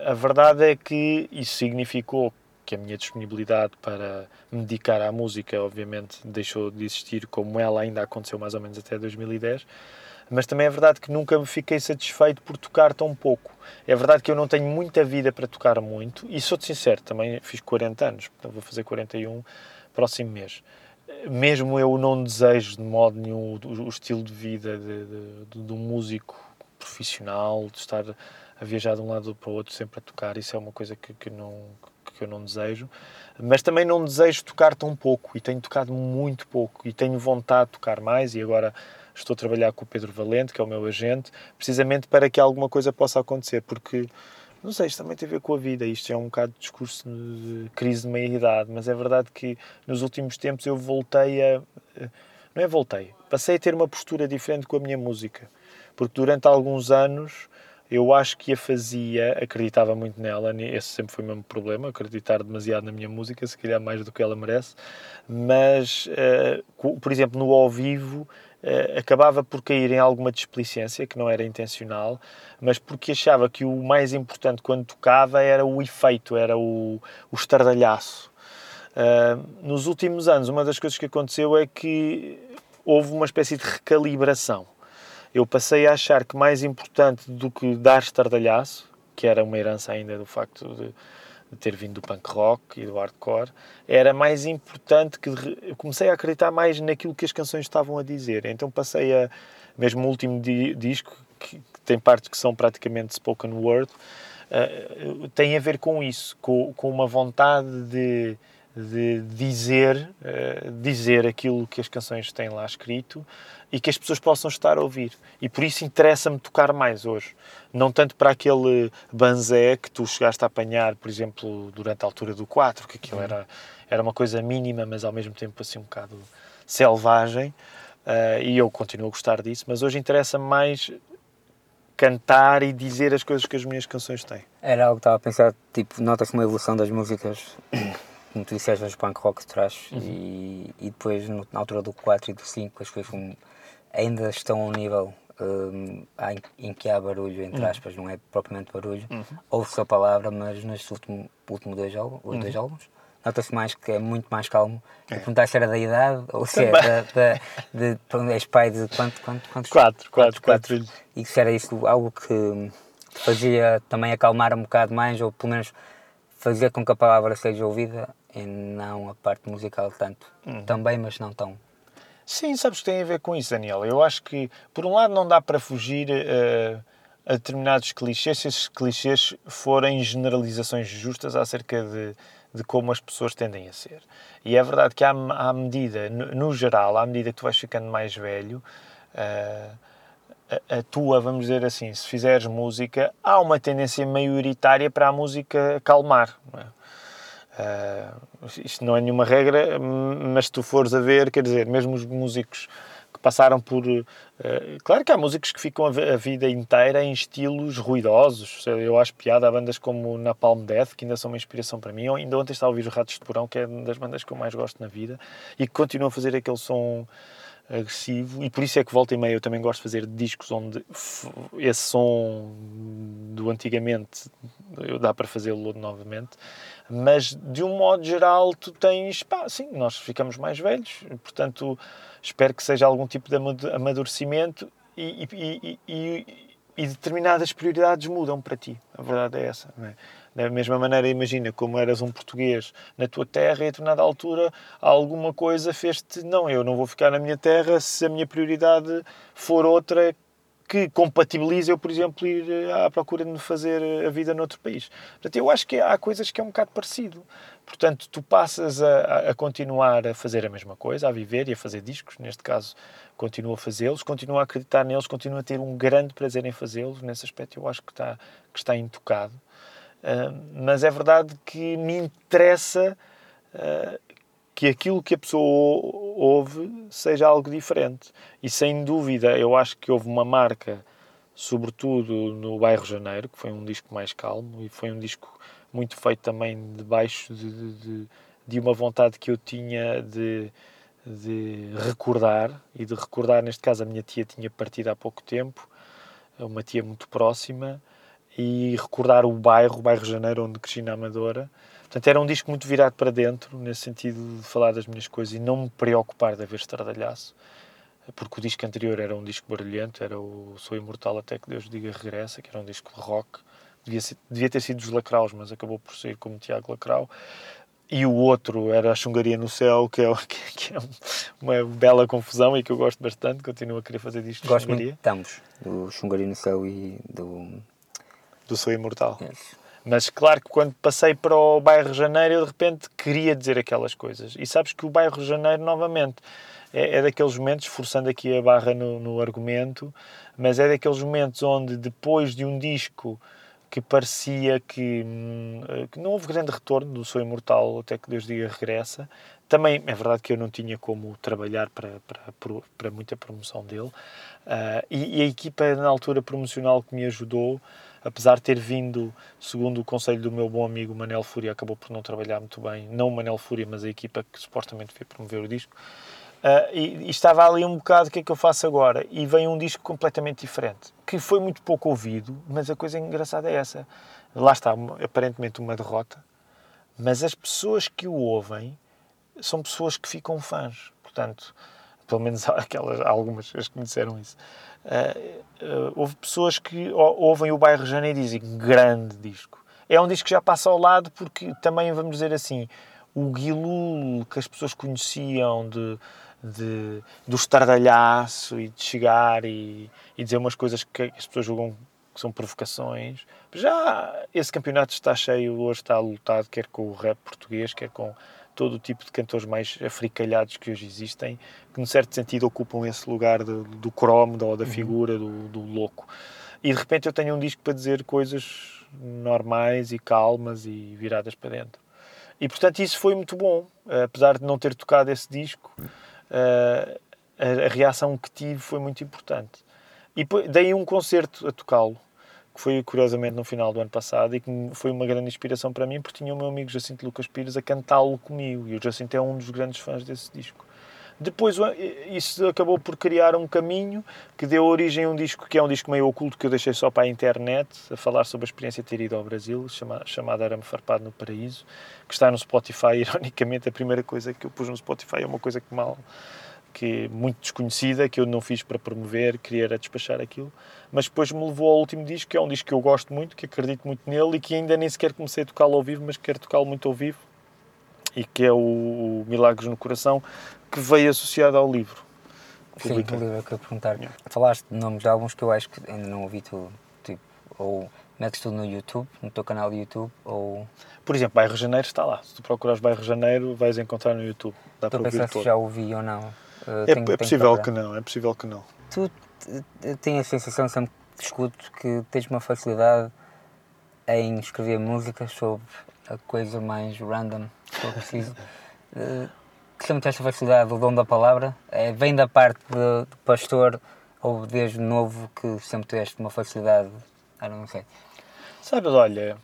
a verdade é que isso significou que a minha disponibilidade para me dedicar à música, obviamente, deixou de existir como ela ainda aconteceu mais ou menos até 2010. Mas também é verdade que nunca me fiquei satisfeito por tocar tão pouco. É verdade que eu não tenho muita vida para tocar muito, e sou-te sincero, também fiz 40 anos, vou fazer 41 próximo mês. Mesmo eu não desejo de modo nenhum o, o estilo de vida de, de, de um músico profissional, de estar a viajar de um lado para o outro sempre a tocar, isso é uma coisa que, que, não, que eu não desejo. Mas também não desejo tocar tão pouco, e tenho tocado muito pouco, e tenho vontade de tocar mais, e agora estou a trabalhar com o Pedro Valente, que é o meu agente, precisamente para que alguma coisa possa acontecer, porque não sei, isto também tem a ver com a vida. Isto é um bocado de discurso de crise de meia-idade, mas é verdade que nos últimos tempos eu voltei a. Não é voltei, passei a ter uma postura diferente com a minha música, porque durante alguns anos eu acho que a fazia, acreditava muito nela, esse sempre foi o mesmo problema, acreditar demasiado na minha música, se calhar mais do que ela merece, mas, uh, por exemplo, no ao vivo, acabava por cair em alguma displicência, que não era intencional, mas porque achava que o mais importante quando tocava era o efeito, era o, o estardalhaço. Uh, nos últimos anos, uma das coisas que aconteceu é que houve uma espécie de recalibração eu passei a achar que mais importante do que dar estardalhaço, que era uma herança ainda do facto de, ter vindo do punk rock e do hardcore, era mais importante que eu comecei a acreditar mais naquilo que as canções estavam a dizer. Então passei a, mesmo o último di, disco, que, que, tem partes que são praticamente spoken word, uh, tem a ver com isso, com, com uma vontade de de dizer, uh, dizer aquilo que as canções têm lá escrito e que as pessoas possam estar a ouvir. E por isso interessa-me tocar mais hoje. Não tanto para aquele banzé que tu chegaste a apanhar, por exemplo, durante a altura do 4, que aquilo era, era uma coisa mínima, mas ao mesmo tempo assim um bocado selvagem. Uh, e eu continuo a gostar disso, mas hoje interessa-me mais cantar e dizer as coisas que as minhas canções têm. Era algo que estava a pensar, tipo, nota-se uma evolução das músicas como tu disseste, os punk rock de trás uhum. e, e depois no, na altura do 4 e do 5 as coisas ainda estão a um nível um, em, em, que há barulho, entre uhum. aspas, não é propriamente barulho, uhum. ouve-se a palavra, mas nestes últimos último dois, álbuns, uhum. dois álbuns nota-se mais que é muito mais calmo. É. Perguntar se era da idade ou se é da, da, de, de, és pai de quanto, quanto, quantos? Quatro, quatro, quatro. quatro. E se era isso algo que fazia também acalmar um bocado mais, ou pelo menos fazer com que a palavra seja ouvida e não a parte musical tanto. Hum. Também, mas não tão. Sim, sabes que tem a ver com isso, Daniel. Eu acho que, por um lado, não dá para fugir uh, a determinados clichês se esses clichês forem generalizações justas acerca de, de como as pessoas tendem a ser. E é verdade que, à, à medida, no, no, geral, à medida que tu vais ficando mais velho, uh, a, a, tua, vamos dizer assim, se fizeres música, há uma tendência maioritária para a música calmar. Não é? Uh, isto não é nenhuma regra, mas se tu fores a ver, quer dizer, mesmo os músicos que passaram por. Uh, claro que há músicos que ficam a, vida inteira em estilos ruidosos. Eu acho piada a bandas como Napalm Death, que ainda são uma inspiração para mim. Eu ainda ontem estava a ouvir os Ratos de Porão, que é uma das bandas que eu mais gosto na vida, e que continuam a fazer aquele som agressivo e por isso é que volta e meia eu também gosto de fazer discos onde esse som do antigamente dá para fazê-lo novamente mas de um modo geral tu tens, pá, sim, nós ficamos mais velhos, portanto espero que seja algum tipo de amadurecimento e, e, e, e determinadas prioridades mudam para ti, a verdade é essa, é? Da mesma maneira, imagina como eras um português na tua terra e a determinada altura alguma coisa fez-te, não, eu não vou ficar na minha terra se a minha prioridade for outra que compatibilize eu, por exemplo, ir eh, à procura de fazer a vida noutro país. Portanto, eu acho que há coisas que é um bocado parecido. Portanto, tu passas a, a continuar a fazer a mesma coisa, a viver e a fazer discos, neste caso, continuo a fazê-los, continuo a acreditar neles, continuo a ter um grande prazer em fazê-los. Nesse aspecto, eu acho que está, que está intocado. Uh, mas é verdade que me interessa uh, que aquilo que a pessoa ouve seja algo diferente. E sem dúvida, eu acho que houve uma marca, sobretudo no Bairro Janeiro, que foi um disco mais calmo e foi um disco muito feito também debaixo de, de, de uma vontade que eu tinha de, de recordar e de recordar, neste caso, a minha tia tinha partido há pouco tempo, uma tia muito próxima, e recordar o bairro, o bairro Janeiro, onde cresci na Amadora. Portanto, era um disco muito virado para dentro, nesse sentido de falar das minhas coisas e não me preocupar de haver estradalhaço, porque o disco anterior era um disco barulhento, era o Sou Imortal Até Que Deus Diga Regressa, que era um disco rock, devia, ser, devia ter sido dos Lacraus, mas acabou por sair como Tiago Lacrau. E o outro era a Chungaria no Céu, que é, que é uma bela confusão e que eu gosto bastante, continuo a querer fazer disto. Gosto muito de ambos, do Chungaria no Céu e do... Do Sou Imortal. Yes. Mas claro que quando passei para o bairro Janeiro, eu de repente queria dizer aquelas coisas. E sabes que o bairro Janeiro, novamente, é, é daqueles momentos, forçando aqui a barra no, no argumento, mas é daqueles momentos onde depois de um disco que parecia que, hum, que, não houve grande retorno do Sou Imortal até que Deus diga regressa. Também é verdade que eu não tinha como trabalhar para, para, para muita promoção dele. Uh, e, e, a equipa, na altura promocional que me ajudou, apesar de ter vindo, segundo o conselho do meu bom amigo Manel Fúria, acabou por não trabalhar muito bem, não o Manel Fúria, mas a equipa que supostamente veio promover o disco, uh, e, e, estava ali um bocado, o que é que eu faço agora? E vem um disco completamente diferente, que foi muito pouco ouvido, mas a coisa engraçada é essa. Lá está, aparentemente uma derrota, mas as pessoas que o ouvem são pessoas que ficam fãs, portanto, pelo menos aquelas, algumas as que me disseram isso. Uh, houve pessoas que ouvem o Bairro Janeiro e dizem grande disco. É um disco que já passa ao lado porque também, vamos dizer assim, o Guilul que as pessoas conheciam de, de, do estardalhaço e de chegar e, e dizer umas coisas que as pessoas julgam que são provocações. Já esse campeonato está cheio, hoje está lutado, quer com o rap português, quer com todo o tipo de cantores mais africalhados que hoje existem, que, num certo sentido, ocupam esse lugar de, do cromo ou da uhum. figura do, do, louco. E de repente eu tenho um disco para dizer coisas normais e calmas e viradas para dentro. E portanto isso foi muito bom, apesar de não ter tocado esse disco, a, a reação que tive foi muito importante. E dei um concerto a tocá-lo que foi curiosamente no final do ano passado e que foi uma grande inspiração para mim porque tinha o meu amigo Jacinto Lucas Pires a cantá-lo comigo e o Jacinto é um dos grandes fãs desse disco. Depois isso acabou por criar um caminho que deu origem a um disco que é um disco meio oculto que eu deixei só para a internet, a falar sobre a experiência de ter ido ao Brasil, chamado, chamado Arame Farpado no Paraíso, que está no Spotify. Ironicamente, a primeira coisa que eu pus no Spotify é uma coisa que mal que muito desconhecida, que eu não fiz para promover, queria era despachar aquilo, mas depois me levou ao último disco, que é um disco que eu gosto muito, que acredito muito nele e que ainda nem sequer comecei a tocá-lo ao vivo, mas quero tocá-lo muito ao vivo, e que é o Milagres no Coração, que veio associado ao livro. Sim, o livro é que eu perguntar. Yeah. Falaste de nomes de alguns que eu acho que ainda não ouvi tudo, tipo, ou metes tudo no YouTube, no teu canal de YouTube, ou... Por exemplo, Bairro Janeiro está lá. Se tu procurares Bairro Janeiro, vais encontrar no YouTube. Dá Estou para todo. se já ouvi ou não. Uh, é, tenho, é possível que, que não, é possível que não. Tu tens a sensação sempre que te escuto que tens uma facilidade em escrever músicas sobre a coisa mais random que eu preciso. uh, sempre tens essa facilidade, o dom da palavra, é, vem da parte do pastor ou desde novo que sempre tiveste uma facilidade, ah, não sei. Sabes, olha,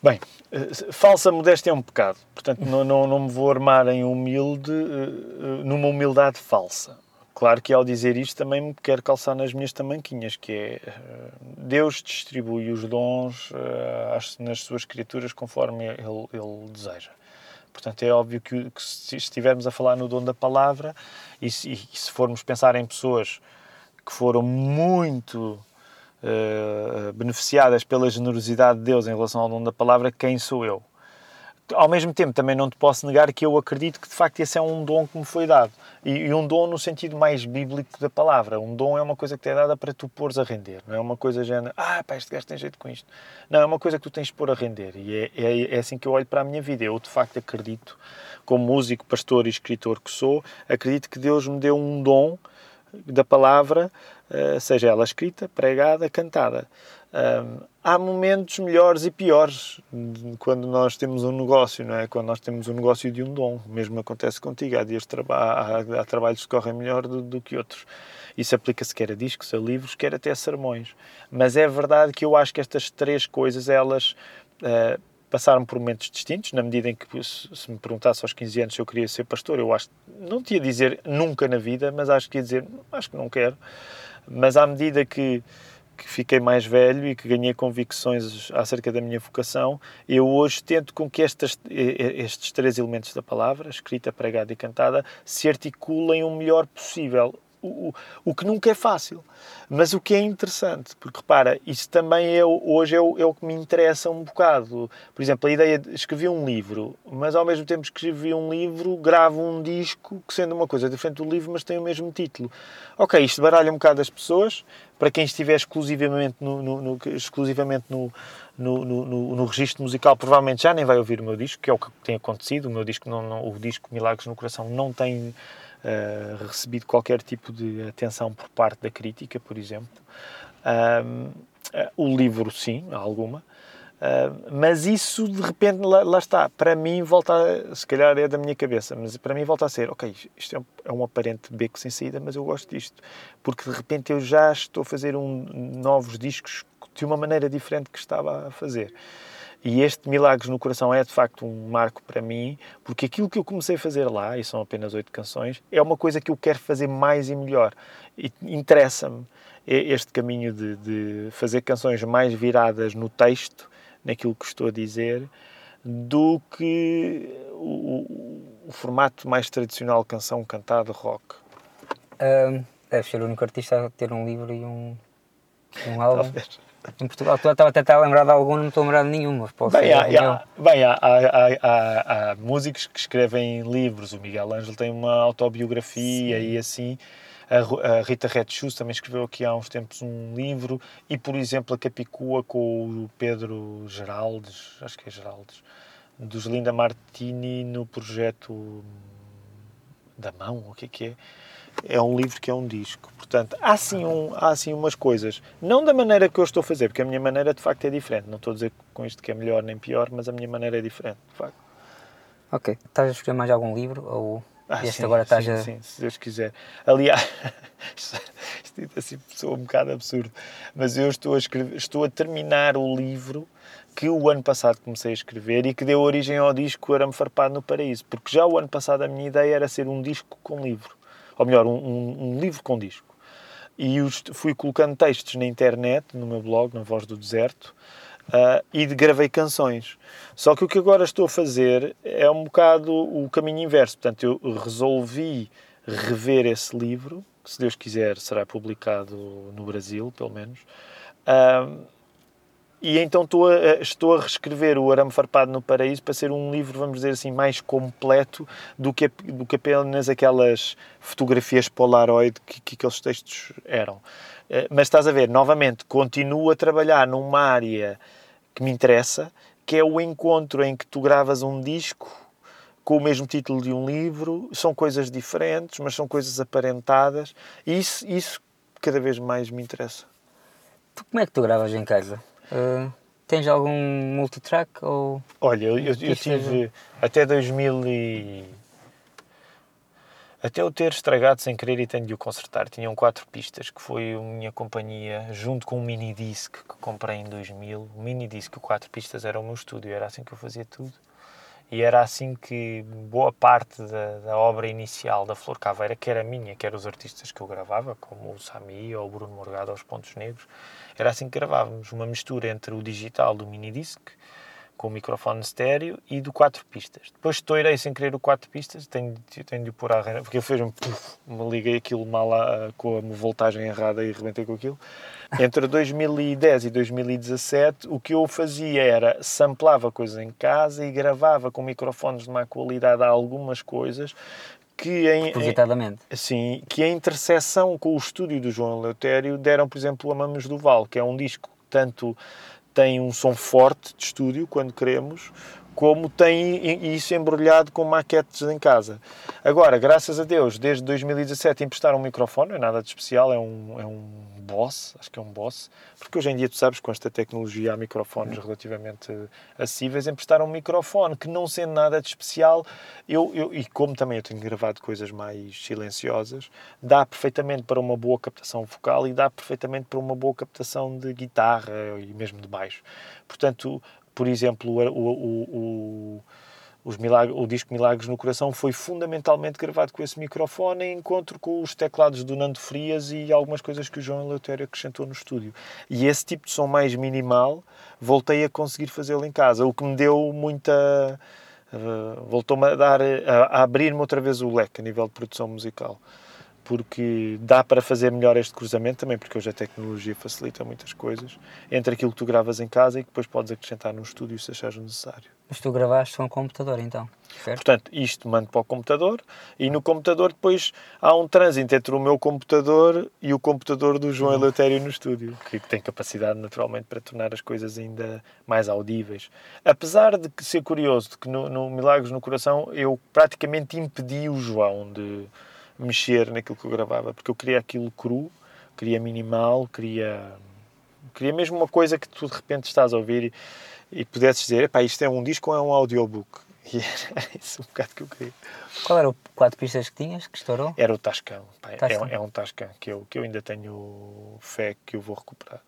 Bem, eh, falsa modéstia é um pecado. Portanto, não, não, não me vou armar em humilde, eh, numa humildade falsa. Claro que ao dizer isto também me quero calçar nas minhas tamanquinhas, que é eh, Deus distribui os dons nas suas criaturas conforme Ele, ele deseja. Portanto, é óbvio que, que, se estivermos a falar no dom da palavra e se, e se formos pensar em pessoas que foram muito uh, beneficiadas pela generosidade de Deus em relação ao dom da palavra, quem sou eu? Ao mesmo tempo, também não te posso negar que eu acredito que de facto esse é um dom que me foi dado. E, e um dom no sentido mais bíblico da palavra. Um dom é uma coisa que te é dada para tu pôres a render. Não é uma coisa género, ah, pá, este gajo tem jeito com isto. Não, é uma coisa que tu tens de pôr a render. E é, é, é assim que eu olho para a minha vida. Eu de facto acredito, como músico, pastor e escritor que sou, acredito que Deus me deu um dom da palavra eh, seja ela escrita, pregada, cantada. há momentos melhores e piores quando nós temos um negócio, não é? Quando nós temos um negócio de um dom. O mesmo acontece contigo. Há, dias traba há, há trabalhos que correm melhor do, do que outros. Isso aplica-se quer a discos, a livros, quer até a sermões. Mas é verdade que eu acho que estas três coisas, elas uh, passaram por momentos distintos, na medida em que, se me perguntasse aos 15 anos se eu queria ser pastor, eu acho, não ia dizer nunca na vida, mas acho que ia dizer, acho que não quero mas à medida que, que fiquei mais velho e que ganhei convicções acerca da minha vocação, eu hoje tento com que estas, estes três elementos da palavra, escrita, pregada e cantada, se articulem o melhor possível o, o, que nunca é fácil, mas o que é interessante, porque repara, isso também é, hoje é o, é o que me interessa um bocado. Por exemplo, a ideia de escrever um livro, mas ao mesmo tempo que escrevi um livro, gravo um disco que, sendo uma coisa diferente do livro, mas tem o mesmo título. Ok, isto baralha um bocado as pessoas, para quem estiver exclusivamente no, no, no exclusivamente no, no, no, no, registro musical, provavelmente já nem vai ouvir o meu disco, que é o que tem acontecido. O meu disco, não, não, o disco Milagres no Coração, não tem uh, recebido qualquer tipo de atenção por parte da crítica, por exemplo. Uh, o livro, sim, alguma. Uh, mas isso de repente lá, lá, está, para mim volta a, se calhar é da minha cabeça, mas para mim volta a ser, ok, isto é um, é um aparente beco sem saída, mas eu gosto disto, porque de repente eu já estou a fazer um, novos discos de uma maneira diferente que estava a fazer. E este Milagres no Coração é de facto um marco para mim, porque aquilo que eu comecei a fazer lá, e são apenas oito canções, é uma coisa que eu quero fazer mais e melhor. E interessa-me este caminho de, de, fazer canções mais viradas no texto, naquilo que estou a dizer, do que o, o formato mais tradicional canção cantada rock. Um, deve ser o único artista a ter um livro e um, um álbum. Talvez. Em Portugal, estou a tentar lembrar de algum, não estou a lembrar de nenhum, mas posso Bem, há, há, bem há, há, há, músicos que escrevem livros, o Miguel Ângelo tem uma autobiografia Sim. e assim. A, Rita Red Shoes também escreveu aqui há uns tempos um livro e, por exemplo, a Capicua com o Pedro Geraldes, acho que é Geraldes, dos Linda Martini no projeto da mão, o que é que é? É um livro que é um disco. Portanto, há sim, um, há sim umas coisas, não da maneira que eu estou a fazer, porque a minha maneira de facto é diferente. Não estou a dizer com isto que é melhor nem pior, mas a minha maneira é diferente, de facto. Ok. Estás a escrever mais algum livro? Ou ah, este sim, agora estás sim, a... sim, se Deus quiser. Aliás, isto, isto assim sou um bocado absurdo, mas eu estou a, escrever, estou a terminar o livro que o ano passado comecei a escrever e que deu origem ao disco Arame Farpado no Paraíso, porque já o ano passado a minha ideia era ser um disco com livro ou melhor, um, um, um livro com disco. E os, fui colocando textos na internet, no meu blog, na Voz do Deserto, uh, e gravei canções. Só que o que agora estou a fazer é um bocado o caminho inverso. Portanto, eu resolvi rever esse livro, que se Deus quiser será publicado no Brasil, pelo menos. Uh, e então estou a, estou a reescrever o Arame Farpado no Paraíso para ser um livro, vamos dizer assim, mais completo do que, do que apenas aquelas fotografias Polaroid que, que aqueles textos eram. Eh, mas estás a ver, novamente, continuo a trabalhar numa área que me interessa, que é o encontro em que tu gravas um disco com o mesmo título de um livro, são coisas diferentes, mas são coisas aparentadas, e isso, isso cada vez mais me interessa. Como é que tu gravas em casa? Uh, tens algum multitrack ou... Olha, eu, eu, eu tive até 2000 e... Até o ter estragado sem querer e tenho de o consertar. Tinham quatro pistas, que foi a minha companhia, junto com um mini disc que comprei em 2000. O mini disc, quatro pistas, era o meu estúdio, era assim que eu fazia tudo. E era assim que boa parte da, da, obra inicial da Flor Caveira, que era minha, que eram os artistas que eu gravava, como o Sami ou o Bruno Morgado aos Pontos Negros, era assim que gravávamos, uma mistura entre o digital do minidisc, com o microfone estéreo e do quatro pistas. Depois estourei sem querer o quatro pistas, tenho, tenho de pôr a porque eu fiz um puff, me liguei aquilo mal a, com a voltagem errada e rebentei com aquilo. Entre 2010 e 2017, o que eu fazia era samplava coisas em casa e gravava com microfones de má qualidade algumas coisas que em, Projetadamente. Em, sim, que a interseção com o estúdio do João Eleutério deram, por exemplo, a Mamas do Val, que é um disco tanto tem um som forte de estúdio quando queremos, como tem isso embrulhado com maquetes em casa. Agora, graças a Deus, desde 2017 emprestaram um microfone, não é nada de especial, é um, é um Boss, acho que é um Boss, porque hoje em dia, tu sabes, com esta tecnologia há microfones relativamente acessíveis, emprestaram um microfone que, não sendo nada de especial, eu, eu, e como também eu tenho gravado coisas mais silenciosas, dá perfeitamente para uma boa captação vocal e dá perfeitamente para uma boa captação de guitarra e mesmo de baixo. Portanto, por exemplo, o, o, o os Milagres, o disco Milagres no Coração foi fundamentalmente gravado com esse microfone em encontro com os teclados do Nando Frias e algumas coisas que o João Eleutério acrescentou no estúdio. E esse tipo de som mais minimal voltei a conseguir fazê-lo em casa, o que me deu muita... Uh, voltou-me a dar a, a abrir-me outra vez o leque a nível de produção musical porque dá para fazer melhor este cruzamento também, porque hoje a tecnologia facilita muitas coisas, entre aquilo que tu gravas em casa e que depois podes acrescentar no estúdio se achares necessário. Mas tu gravaste com o computador então, certo? Portanto, isto mando para o computador e no computador depois há um trânsito entre o meu computador e o computador do João Eleutério no estúdio, que tem capacidade naturalmente para tornar as coisas ainda mais audíveis. Apesar de ser curioso, de que no, no Milagres no Coração eu praticamente impedi o João de mexer naquilo que eu gravava, porque eu queria aquilo cru, queria minimal, queria, queria mesmo uma coisa que tu de repente estás a ouvir e, e pudesses dizer, epá, isto é um disco ou é um audiobook? E era isso um bocado que eu queria. Qual era o quatro pistas que tinhas, que estourou? Era o Tascam. Pá, Tascam. É, é, um Tascam que eu, que eu ainda tenho fé que eu vou recuperar.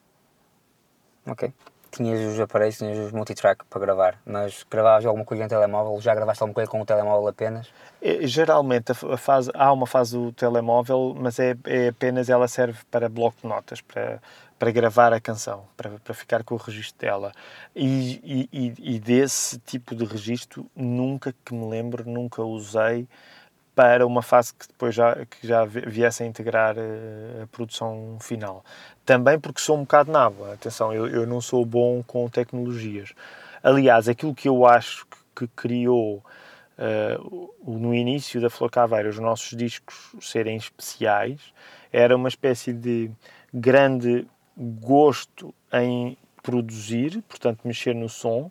Ok tinhas os aparelhos, tinhas os multitrack para gravar, mas gravavas alguma coisa em telemóvel? Já gravaste alguma coisa com o telemóvel apenas? É, geralmente a fase, há uma fase do telemóvel, mas é, é apenas ela serve para bloco de notas, para, para gravar a canção, para, para ficar com o registro dela. E, e, e desse tipo de registro, nunca que me lembro, nunca usei para uma fase que depois já, que já viesse a integrar eh, a produção final. Também porque sou um bocado nabo, atenção, eu, eu não sou bom com tecnologias. Aliás, aquilo que eu acho que, que criou uh, no início da Flor Caveira os nossos discos serem especiais era uma espécie de grande gosto em produzir, portanto, mexer no som,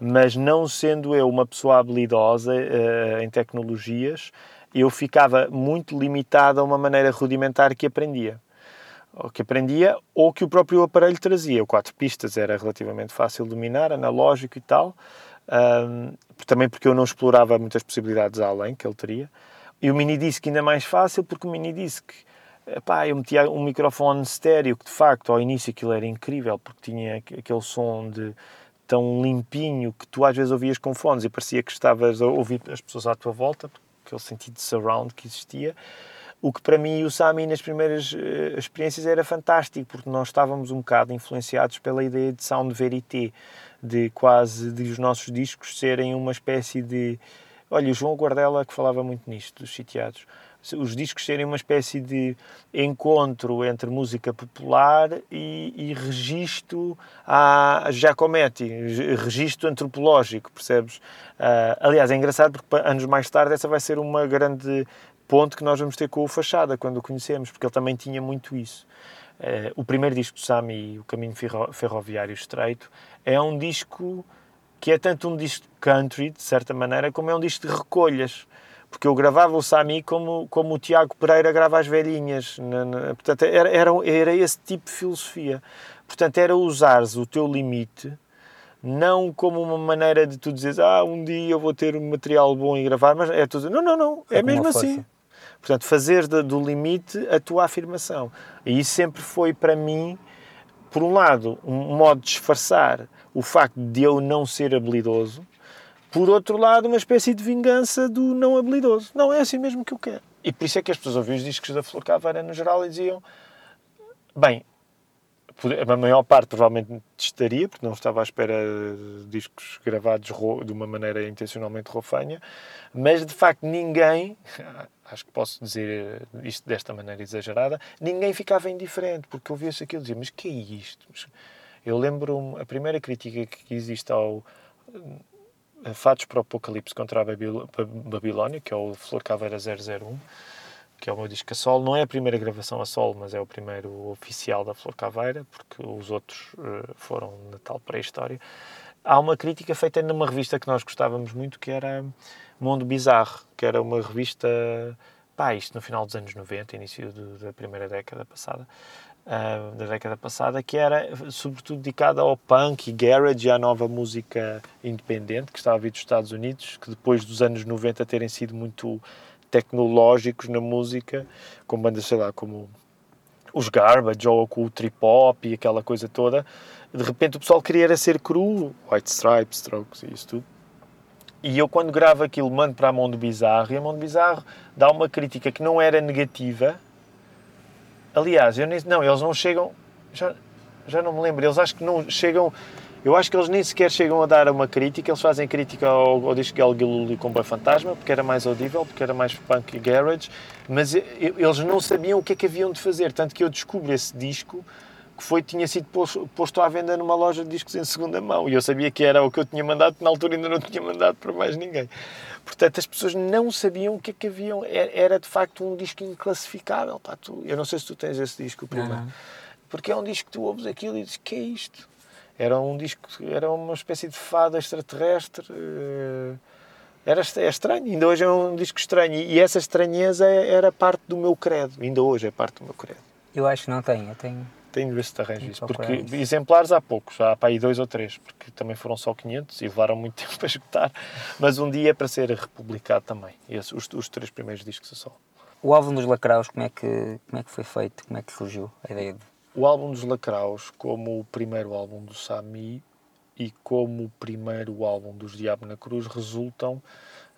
mas não sendo eu uma pessoa habilidosa uh, em tecnologias, eu ficava muito limitado a uma maneira rudimentar que aprendia. Ou que aprendia ou que o próprio aparelho trazia. O quatro pistas era relativamente fácil de dominar, analógico e tal, um, também porque eu não explorava muitas possibilidades além que ele teria. E o mini disc ainda mais fácil, porque o mini disc, pá, eu metia um microfone estéreo que de facto ao início aquilo era incrível, porque tinha aquele som de tão limpinho que tu às vezes ouvias com fones e parecia que estavas a ouvir as pessoas à tua volta, aquele sentido de surround que existia. O que para mim e o Sami nas primeiras uh, experiências era fantástico, porque nós estávamos um bocado influenciados pela ideia de sound verité, de quase de os nossos discos serem uma espécie de. Olha, o João Guardela que falava muito nisto, dos sitiados. Os discos serem uma espécie de encontro entre música popular e, e registro a Giacometti, registro antropológico, percebes? Uh, aliás, é engraçado porque anos mais tarde essa vai ser uma grande ponto que nós vamos ter com o Fachada, quando o conhecemos, porque ele também tinha muito isso. Uh, o primeiro disco do Sami, O Caminho Ferroviário Estreito, é um disco que é tanto um disco country, de certa maneira, como é um disco de recolhas. Porque eu gravava o Sami como, como o Tiago Pereira grava as velhinhas. Na, na, portanto, era, era, era esse tipo de filosofia. Portanto, era usares o teu limite não como uma maneira de tu dizeres ah, um dia eu vou ter um material bom e gravar, mas é tu dizer, não, não, não, é, é mesmo assim. Portanto, fazer do limite a tua afirmação. E isso sempre foi para mim, por um lado, um modo de disfarçar o facto de eu não ser habilidoso, por outro lado, uma espécie de vingança do não habilidoso. Não, é assim mesmo que eu quero. E por isso é que as pessoas ouviam os discos da Flor Caveira no geral e diziam: bem, a maior parte provavelmente estaria, porque não estava à espera de discos gravados de uma maneira intencionalmente rofanha, mas de facto ninguém, acho que posso dizer isto desta maneira exagerada, ninguém ficava indiferente, porque ouvia-se aquilo e dizia, mas que é isto? Eu lembro a primeira crítica que existe ao Fatos para o Apocalipse contra a Babilónia, que é o Flor Caveira 001, que é o meu disco a solo. Não é a primeira gravação a solo, mas é o primeiro oficial da Flor Caveira, porque os outros uh, foram na tal pré-história. Há uma crítica feita numa revista que nós gostávamos muito, que era Mundo Bizarro, que era uma revista, pá, isto no final dos anos 90, início do, da primeira década passada, uh, da década passada, que era sobretudo dedicada ao punk e garage e à nova música independente, que estava a vir dos Estados Unidos, que depois dos anos 90 terem sido muito tecnológicos na música, com bandas, sei lá, como os Garbage ou com o trip hop e aquela coisa toda. De repente o pessoal queria era ser cru, White Stripes, Strokes e isso tudo. e eu, quando gravo aquilo, mando para a mão do Bizarro, e a mão do Bizarro dá uma crítica que não era negativa. Aliás, eu nem, não, eles não chegam. Já, já não me lembro, eles acho que não chegam. Eu acho que eles nem sequer chegam a dar uma crítica, eles fazem crítica ao, ao disco Gal Gilul e Comboio Fantasma, porque era mais audível, porque era mais punk e garage, mas eles não sabiam o que é que haviam de fazer, tanto que eu descubro esse disco que foi, tinha sido posto, posto à venda numa loja de discos em segunda mão. E eu sabia que era o que eu tinha mandado, na altura ainda não tinha mandado para mais ninguém. Portanto, as pessoas não sabiam o que é que haviam. Era, de facto um disco inclassificável. Pá, tu, eu não sei se tu tens esse disco primeiro. Uhum. Porque é um disco que tu ouves aquilo e dizes: que é isto? Era um disco, era uma espécie de fada extraterrestre. Eh, era, é estranho, ainda hoje é um disco estranho. E essa estranheza era parte do meu credo. Ainda hoje é parte do meu credo. Eu acho que não tenho, eu tenho tenho de ver se te arranjo isso. Porque isso. exemplares há poucos, há para aí dois ou três, porque também foram só 500 e levaram muito tempo para esgotar. Mas um dia é para ser republicado também. Esse, os, os três primeiros discos a só. O álbum dos Lacraus, como é, que, como é que foi feito? Como é que surgiu a ideia de... O álbum dos Lacraus, como o primeiro álbum do Sami e como o primeiro álbum dos Diabo na Cruz, resultam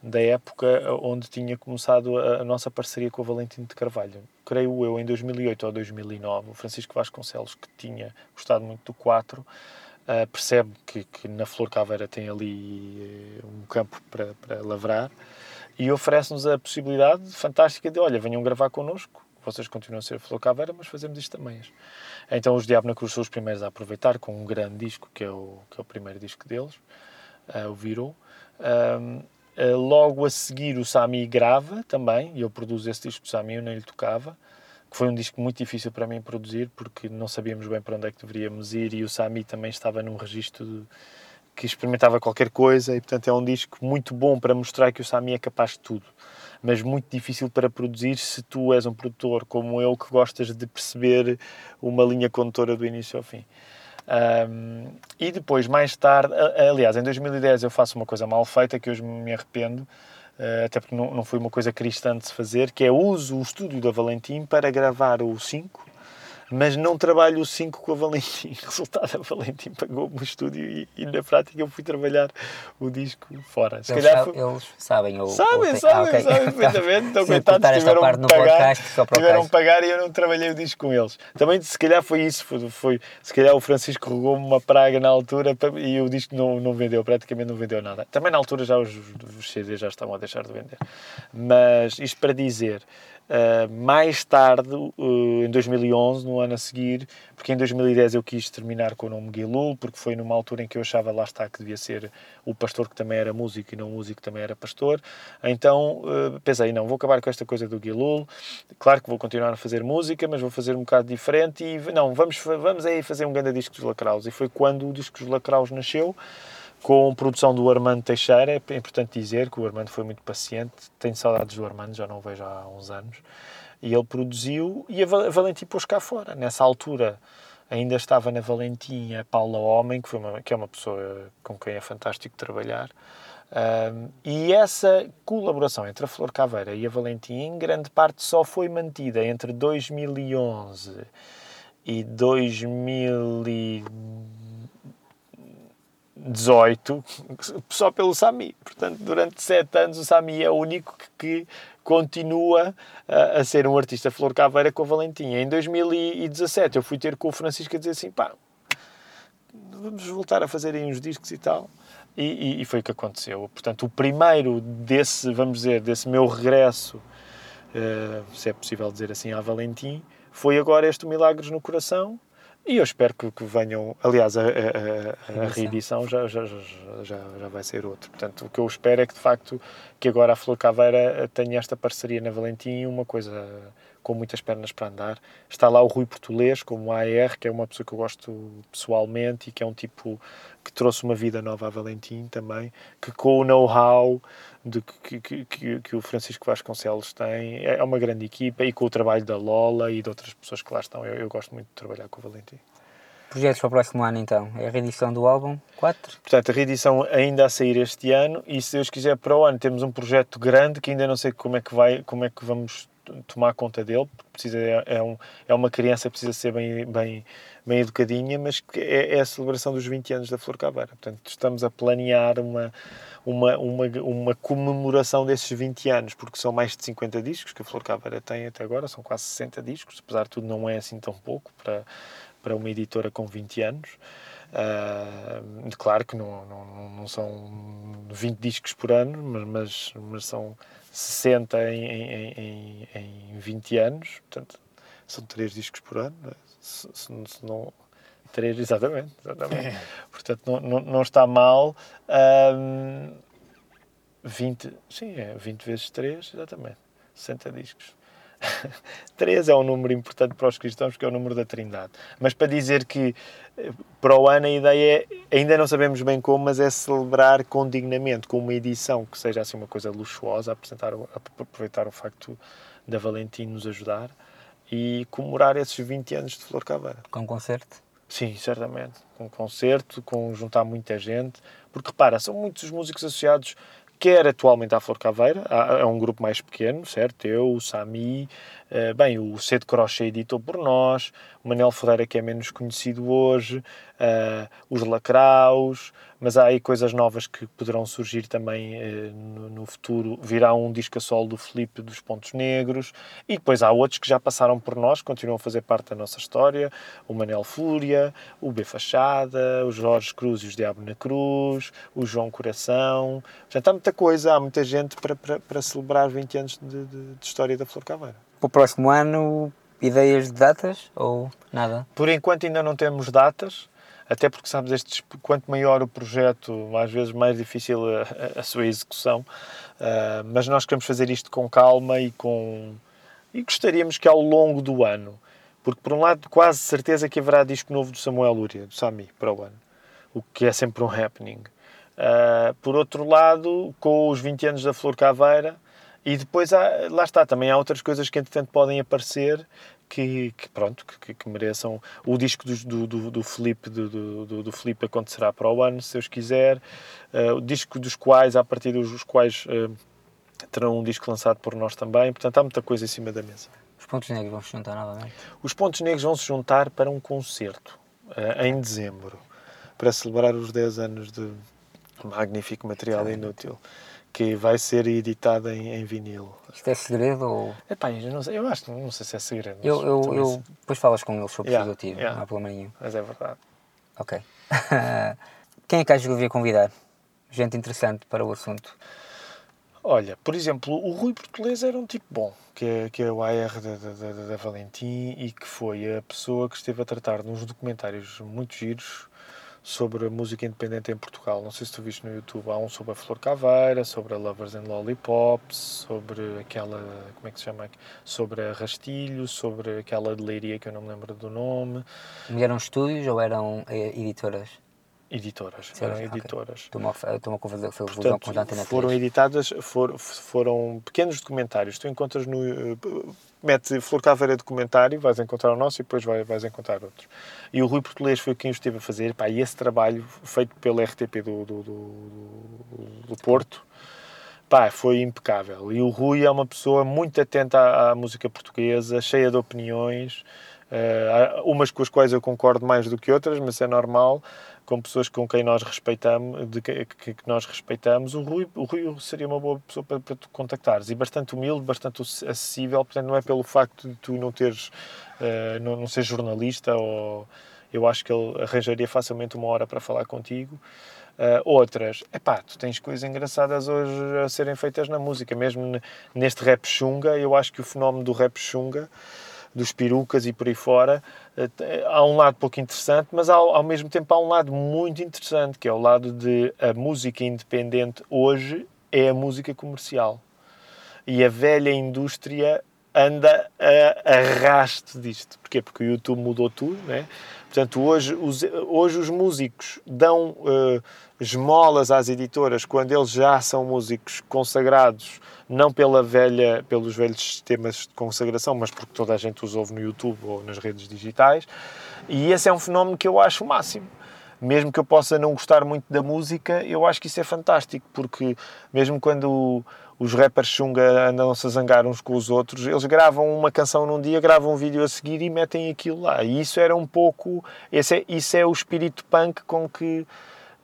da época onde tinha começado a, a, nossa parceria com o Valentim de Carvalho. Creio eu, em 2008 ou 2009, o Francisco Vasconcelos, que tinha gostado muito do 4, uh, percebe que, que, na Flor Caveira tem ali uh, um campo para, para lavrar e oferece-nos a possibilidade fantástica de, olha, venham gravar connosco, vocês continuam a ser Flor Caveira, mas fazemos isto também. Então os Diabo na Cruz são os primeiros a aproveitar com um grande disco, que é o, que é o primeiro disco deles, uh, o Virou. Um, eh, logo a seguir o Sami grava também, e eu produzo esse disco do Sami, eu nem lhe tocava, que foi um disco muito difícil para mim produzir, porque não sabíamos bem para onde é que deveríamos ir, e o Sami também estava num registro de, que experimentava qualquer coisa, e portanto é um disco muito bom para mostrar que o Sami é capaz de tudo, mas muito difícil para produzir se tu és um produtor como eu, que gostas de perceber uma linha condutora do início ao fim. Um, e depois, mais tarde, aliás, em 2010 eu faço uma coisa mal feita que hoje me arrependo, uh, até porque não, não foi uma coisa cristã de se fazer, que é uso o estúdio da Valentim para gravar o 5 mas não trabalho o 5 com a Valentim. Resultado, a Valentim pagou-me o estúdio e, e, na prática eu fui trabalhar o disco fora. Se eles, calhar foi... eles sabem. Ou, sabem, ou sabem, ah, okay. sabem perfeitamente. Estão coitados, tiveram parte pagar, tiveram pagar e eu não trabalhei o disco com eles. Também, se calhar foi isso. Foi, foi se calhar o Francisco rogou-me uma praga na altura e o disco não, não vendeu, praticamente não vendeu nada. Também na altura já os, os CDs já estavam a deixar de vender. Mas isto para dizer Uh, mais tarde, uh, em 2011, no ano a seguir, porque em 2010 eu quis terminar com o nome Guilul, porque foi numa altura em que eu achava, lá está, que devia ser o pastor que também era músico e não o músico que também era pastor. Então uh, pensei, não, vou acabar com esta coisa do Guilul. Claro que vou continuar a fazer música, mas vou fazer um bocado diferente e não, vamos, vamos aí fazer um grande disco dos Lacraus. E foi quando o disco dos Lacraus nasceu com produção do Armando Teixeira. É importante dizer que o Armando foi muito paciente. Tenho saudades do Armando, já não o vejo há uns anos. E ele produziu e a Valentim pôs cá fora. Nessa altura ainda estava na Valentim a Paula Homem, que, foi uma, que é uma pessoa com quem é fantástico trabalhar. Um, e essa colaboração entre a Flor Caveira e a Valentim, em grande parte, só foi mantida entre 2011 e 2012 18 só pelo Sami. Portanto, durante sete anos o Sami é o único que, que continua a, a, ser um artista Flor Caveira com a Valentinha. Em 2017 eu fui ter com o Francisco a dizer assim, pá, vamos voltar a fazer aí uns discos e tal. E, e, e, foi o que aconteceu. Portanto, o primeiro desse, vamos dizer, desse meu regresso, uh, se é possível dizer assim, à Valentim, foi agora este Milagres no Coração, e eu espero que, que venham. Aliás, a, a, a, a reedição já, já, já, já vai ser outro. Portanto, o que eu espero é que, de facto, que agora a Flor Caveira tenha esta parceria na Valentim, uma coisa com muitas pernas para andar. Está lá o Rui Portulês, como AR, que é uma pessoa que eu gosto pessoalmente e que é um tipo que trouxe uma vida nova à Valentim também, que com o know-how de que, que, que, que, o Francisco Vasconcelos tem. É, é uma grande equipa e com o trabalho da Lola e de outras pessoas que lá estão. Eu, eu gosto muito de trabalhar com o Valentim. Projetos para o próximo ano, então? É a reedição do álbum 4? Portanto, a reedição ainda a sair este ano e, se Deus quiser, para o ano temos um projeto grande que ainda não sei como é que vai, como é que vamos tomar conta dele, porque precisa, é, é, um, é uma criança precisa ser bem, bem, bem educadinha, mas é, é a celebração dos 20 anos da Flor Caveira. Portanto, estamos a planear uma, uma, uma, uma comemoração desses 20 anos, porque são mais de 50 discos que a Flor Caveira tem até agora, são quase 60 discos, apesar de tudo não é assim tão pouco para, para uma editora com 20 anos. Uh, claro que não, não, não são 20 discos por ano, mas, mas, mas são 60 em, em, em, em 20 anos, portanto, são 3 discos por ano, é? se, se, se não... 3, exatamente, exatamente. É. Portanto, não, não, não, está mal. Um, 20, sim, é 20 vezes 3, exatamente, 60 discos. 3 é um número importante para os cristãos, porque é o número da Trindade. Mas para dizer que eh, para o ano a ideia é, ainda não sabemos bem como, mas é celebrar com dignamente, com uma edição que seja assim uma coisa luxuosa, apresentar, aproveitar o facto da Valentim nos ajudar e comemorar esses 20 anos de Flor Caveira. Com concerto? Sim, certamente. Com concerto, com juntar muita gente. Porque repara, são muitos os músicos associados quer atualmente à Flor Caveira, é um grupo mais pequeno, certo? Eu, o Sami, uh, bem, o C de Crochê editou por nós, o Manel Ferreira que é menos conhecido hoje, uh, os Lacraus, mas há aí coisas novas que poderão surgir também uh, no, no, futuro. Virá um disco a solo do Felipe dos Pontos Negros e depois há outros que já passaram por nós, continuam a fazer parte da nossa história, o Manel Fúria, o B Fachada, o Jorge Cruz e os Diabo na Cruz, o João Coração, já está muita coisa, há muita gente para, para, para celebrar 20 anos de, de, de história da Flor Caveira. Para o próximo ano, ideias de datas ou nada? Por enquanto ainda não temos datas, até porque sabes, estes, quanto maior o projeto, às vezes mais difícil a, a sua execução, uh, mas nós queremos fazer isto com calma e com e gostaríamos que ao longo do ano, porque por um lado quase certeza que haverá disco novo do Samuel Lúria, do Sami, para o ano, o que é sempre um happening. Uh, por outro lado, com os 20 anos da Flor Caveira, e depois, há, lá está, também há outras coisas que entretanto podem aparecer que, que pronto, que, que, mereçam. O disco do, do, do Felipe, do, do, do Felipe acontecerá para o ano, se Deus quiser. Uh, o disco dos quais, a partir dos quais uh, terão um disco lançado por nós também. Portanto, há muita coisa em cima da mesa. Os Pontos Negros vão se juntar novamente? Os Pontos Negros vão se juntar para um concerto uh, em dezembro, para celebrar os 10 anos de magnífico material inútil que vai ser editada em, em vinil. Isto é segredo ou. Epá, eu, não sei, eu acho não sei se é segredo. Eu, eu, eu depois falas com eles sobre yeah, o yeah. não há problema nenhum. Mas é verdade. Ok. Quem é que achas que eu devia convidar? Gente interessante para o assunto. Olha, por exemplo, o Rui Português era um tipo bom, que é, que é o AR da, da, da, da Valentim e que foi a pessoa que esteve a tratar de uns documentários muito giros sobre música independente em Portugal. Não sei se tu viste no YouTube, há um sobre a Flor Caveira, sobre a Lovers and Lollipops, sobre aquela, como é que se chama? Sobre a Rastilho, sobre aquela de Leiria que eu não me lembro do nome. E eram estúdios ou eram eh, editoras? Editoras, Sim, eram okay. editoras. Estou-me a confundir com a Antena Foram editadas, for, foram pequenos documentários. Tu encontras no... Eh, mete Flor Caveira documentário, vais encontrar o nosso e depois vais, vais encontrar outros. E o Rui Português foi quem o esteve a fazer. Pá, e esse trabalho feito pelo RTP do, do, do, do Porto, pá, foi impecável. E o Rui é uma pessoa muito atenta à, à música portuguesa, cheia de opiniões, uh, umas com as quais eu concordo mais do que outras, mas é normal com pessoas com quem nós respeitamos, de que, que, nós respeitamos, o Rui, o Rui seria uma boa pessoa para, para tu contactares e bastante humilde, bastante acessível, portanto não é pelo facto de tu não teres, uh, não, não ser jornalista ou eu acho que ele arranjaria facilmente uma hora para falar contigo. Uh, outras, epá, tu tens coisas engraçadas hoje a serem feitas na música, mesmo neste rap chunga, eu acho que o fenómeno do rap chunga dos perucas e por aí fora, eh, há um lado pouco interessante, mas ao, ao mesmo tempo há um lado muito interessante, que é o lado de a música independente hoje é a música comercial. E a velha indústria anda a arrasto disto. Porquê? Porque o YouTube mudou tudo, né? Portanto, hoje os, hoje os músicos dão uh, esmolas às editoras quando eles já são músicos consagrados, não pela velha, pelos velhos sistemas de consagração, mas porque toda a gente os ouve no YouTube ou nas redes digitais. E esse é um fenómeno que eu acho o máximo mesmo que eu possa não gostar muito da música, eu acho que isso é fantástico, porque mesmo quando os rappers chunga andam-se a zangar uns com os outros, eles gravam uma canção num dia, gravam um vídeo a seguir e metem aquilo lá. E isso era um pouco. Esse é, isso é o espírito punk com que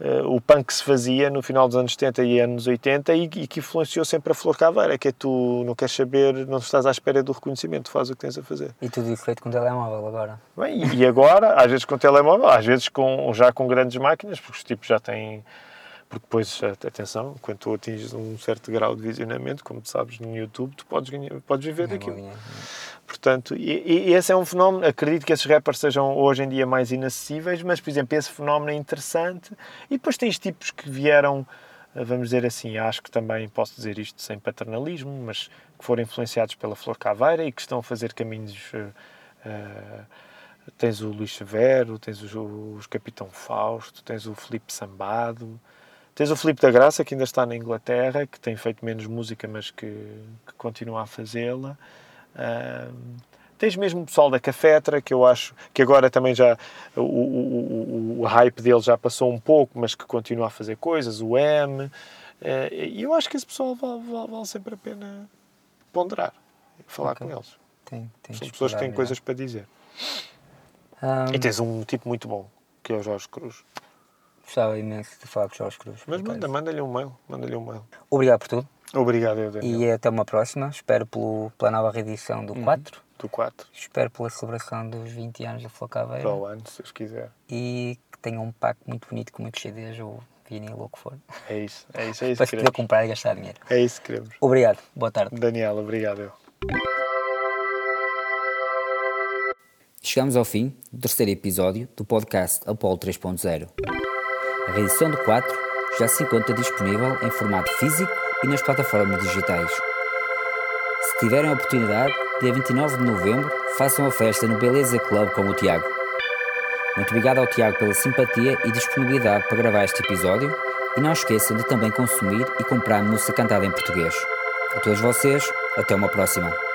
uh, o punk se fazia no final dos anos 70 e anos 80 e, e, que influenciou sempre a Flor Caveira, que é tu não queres saber, não estás à espera do reconhecimento, faz o que tens a fazer. E tudo isso feito com telemóvel agora? Bem, e, e agora, às vezes com telemóvel, às vezes com, já com grandes máquinas, porque os tipos já têm porque depois, atenção, quando tu atinges um certo grau de visionamento, como tu sabes no YouTube, tu podes, ganhar, podes viver daquilo. Portanto, e, e, esse é um fenómeno, acredito que esses rappers sejam hoje em dia mais inacessíveis, mas, por exemplo, esse fenómeno é interessante. E depois tens tipos que vieram, eh, vamos dizer assim, acho que também posso dizer isto sem paternalismo, mas que foram influenciados pela Flor Caveira e que estão a fazer caminhos... Uh, tens o Luís Severo, tens os, os Capitão Fausto, tens o Felipe Sambado, Tens o Filipe da Graça, que ainda está na Inglaterra, que tem feito menos música, mas que, que continua a fazê-la. Uh, tens mesmo o pessoal da Cafetra, que eu acho que agora também já o, o, o, hype dele já passou um pouco, mas que continua a fazer coisas, o M. Uh, e eu acho que esse pessoal vale, vale, vale sempre a pena ponderar, falar okay. com eles. Tem, São pessoas que têm coisas para dizer. Um... E tens um tipo muito bom, que é o Jorge Cruz. Gostava imenso de falar com o Jorge Cruz. Mas manda, manda-lhe um mail. Manda-lhe um mail. Obrigado por tudo. Obrigado, eu, Daniel. E até uma próxima. Espero pelo, pela nova reedição do uhum. 4. Do 4. Espero pela celebração dos 20 anos da Flocaveira. Para o ano, se Deus quiser. E que tenha um pack muito bonito com muitos CDs ou vinil ou o que for. É isso, é isso, é isso Para que poder comprar e gastar dinheiro. É isso que queremos. Obrigado. Boa tarde. Daniel, obrigado. Eu. Chegamos ao fim do terceiro episódio do podcast Apollo 3.0. A reedição do 4 já se encontra disponível em formato físico e nas plataformas digitais. Se tiverem a oportunidade, dia 29 de novembro, façam a festa no Beleza Club com o Tiago. Muito obrigado ao Tiago pela simpatia e disponibilidade para gravar este episódio e não esqueçam de também consumir e comprar música cantada em português. A todos vocês, até uma próxima.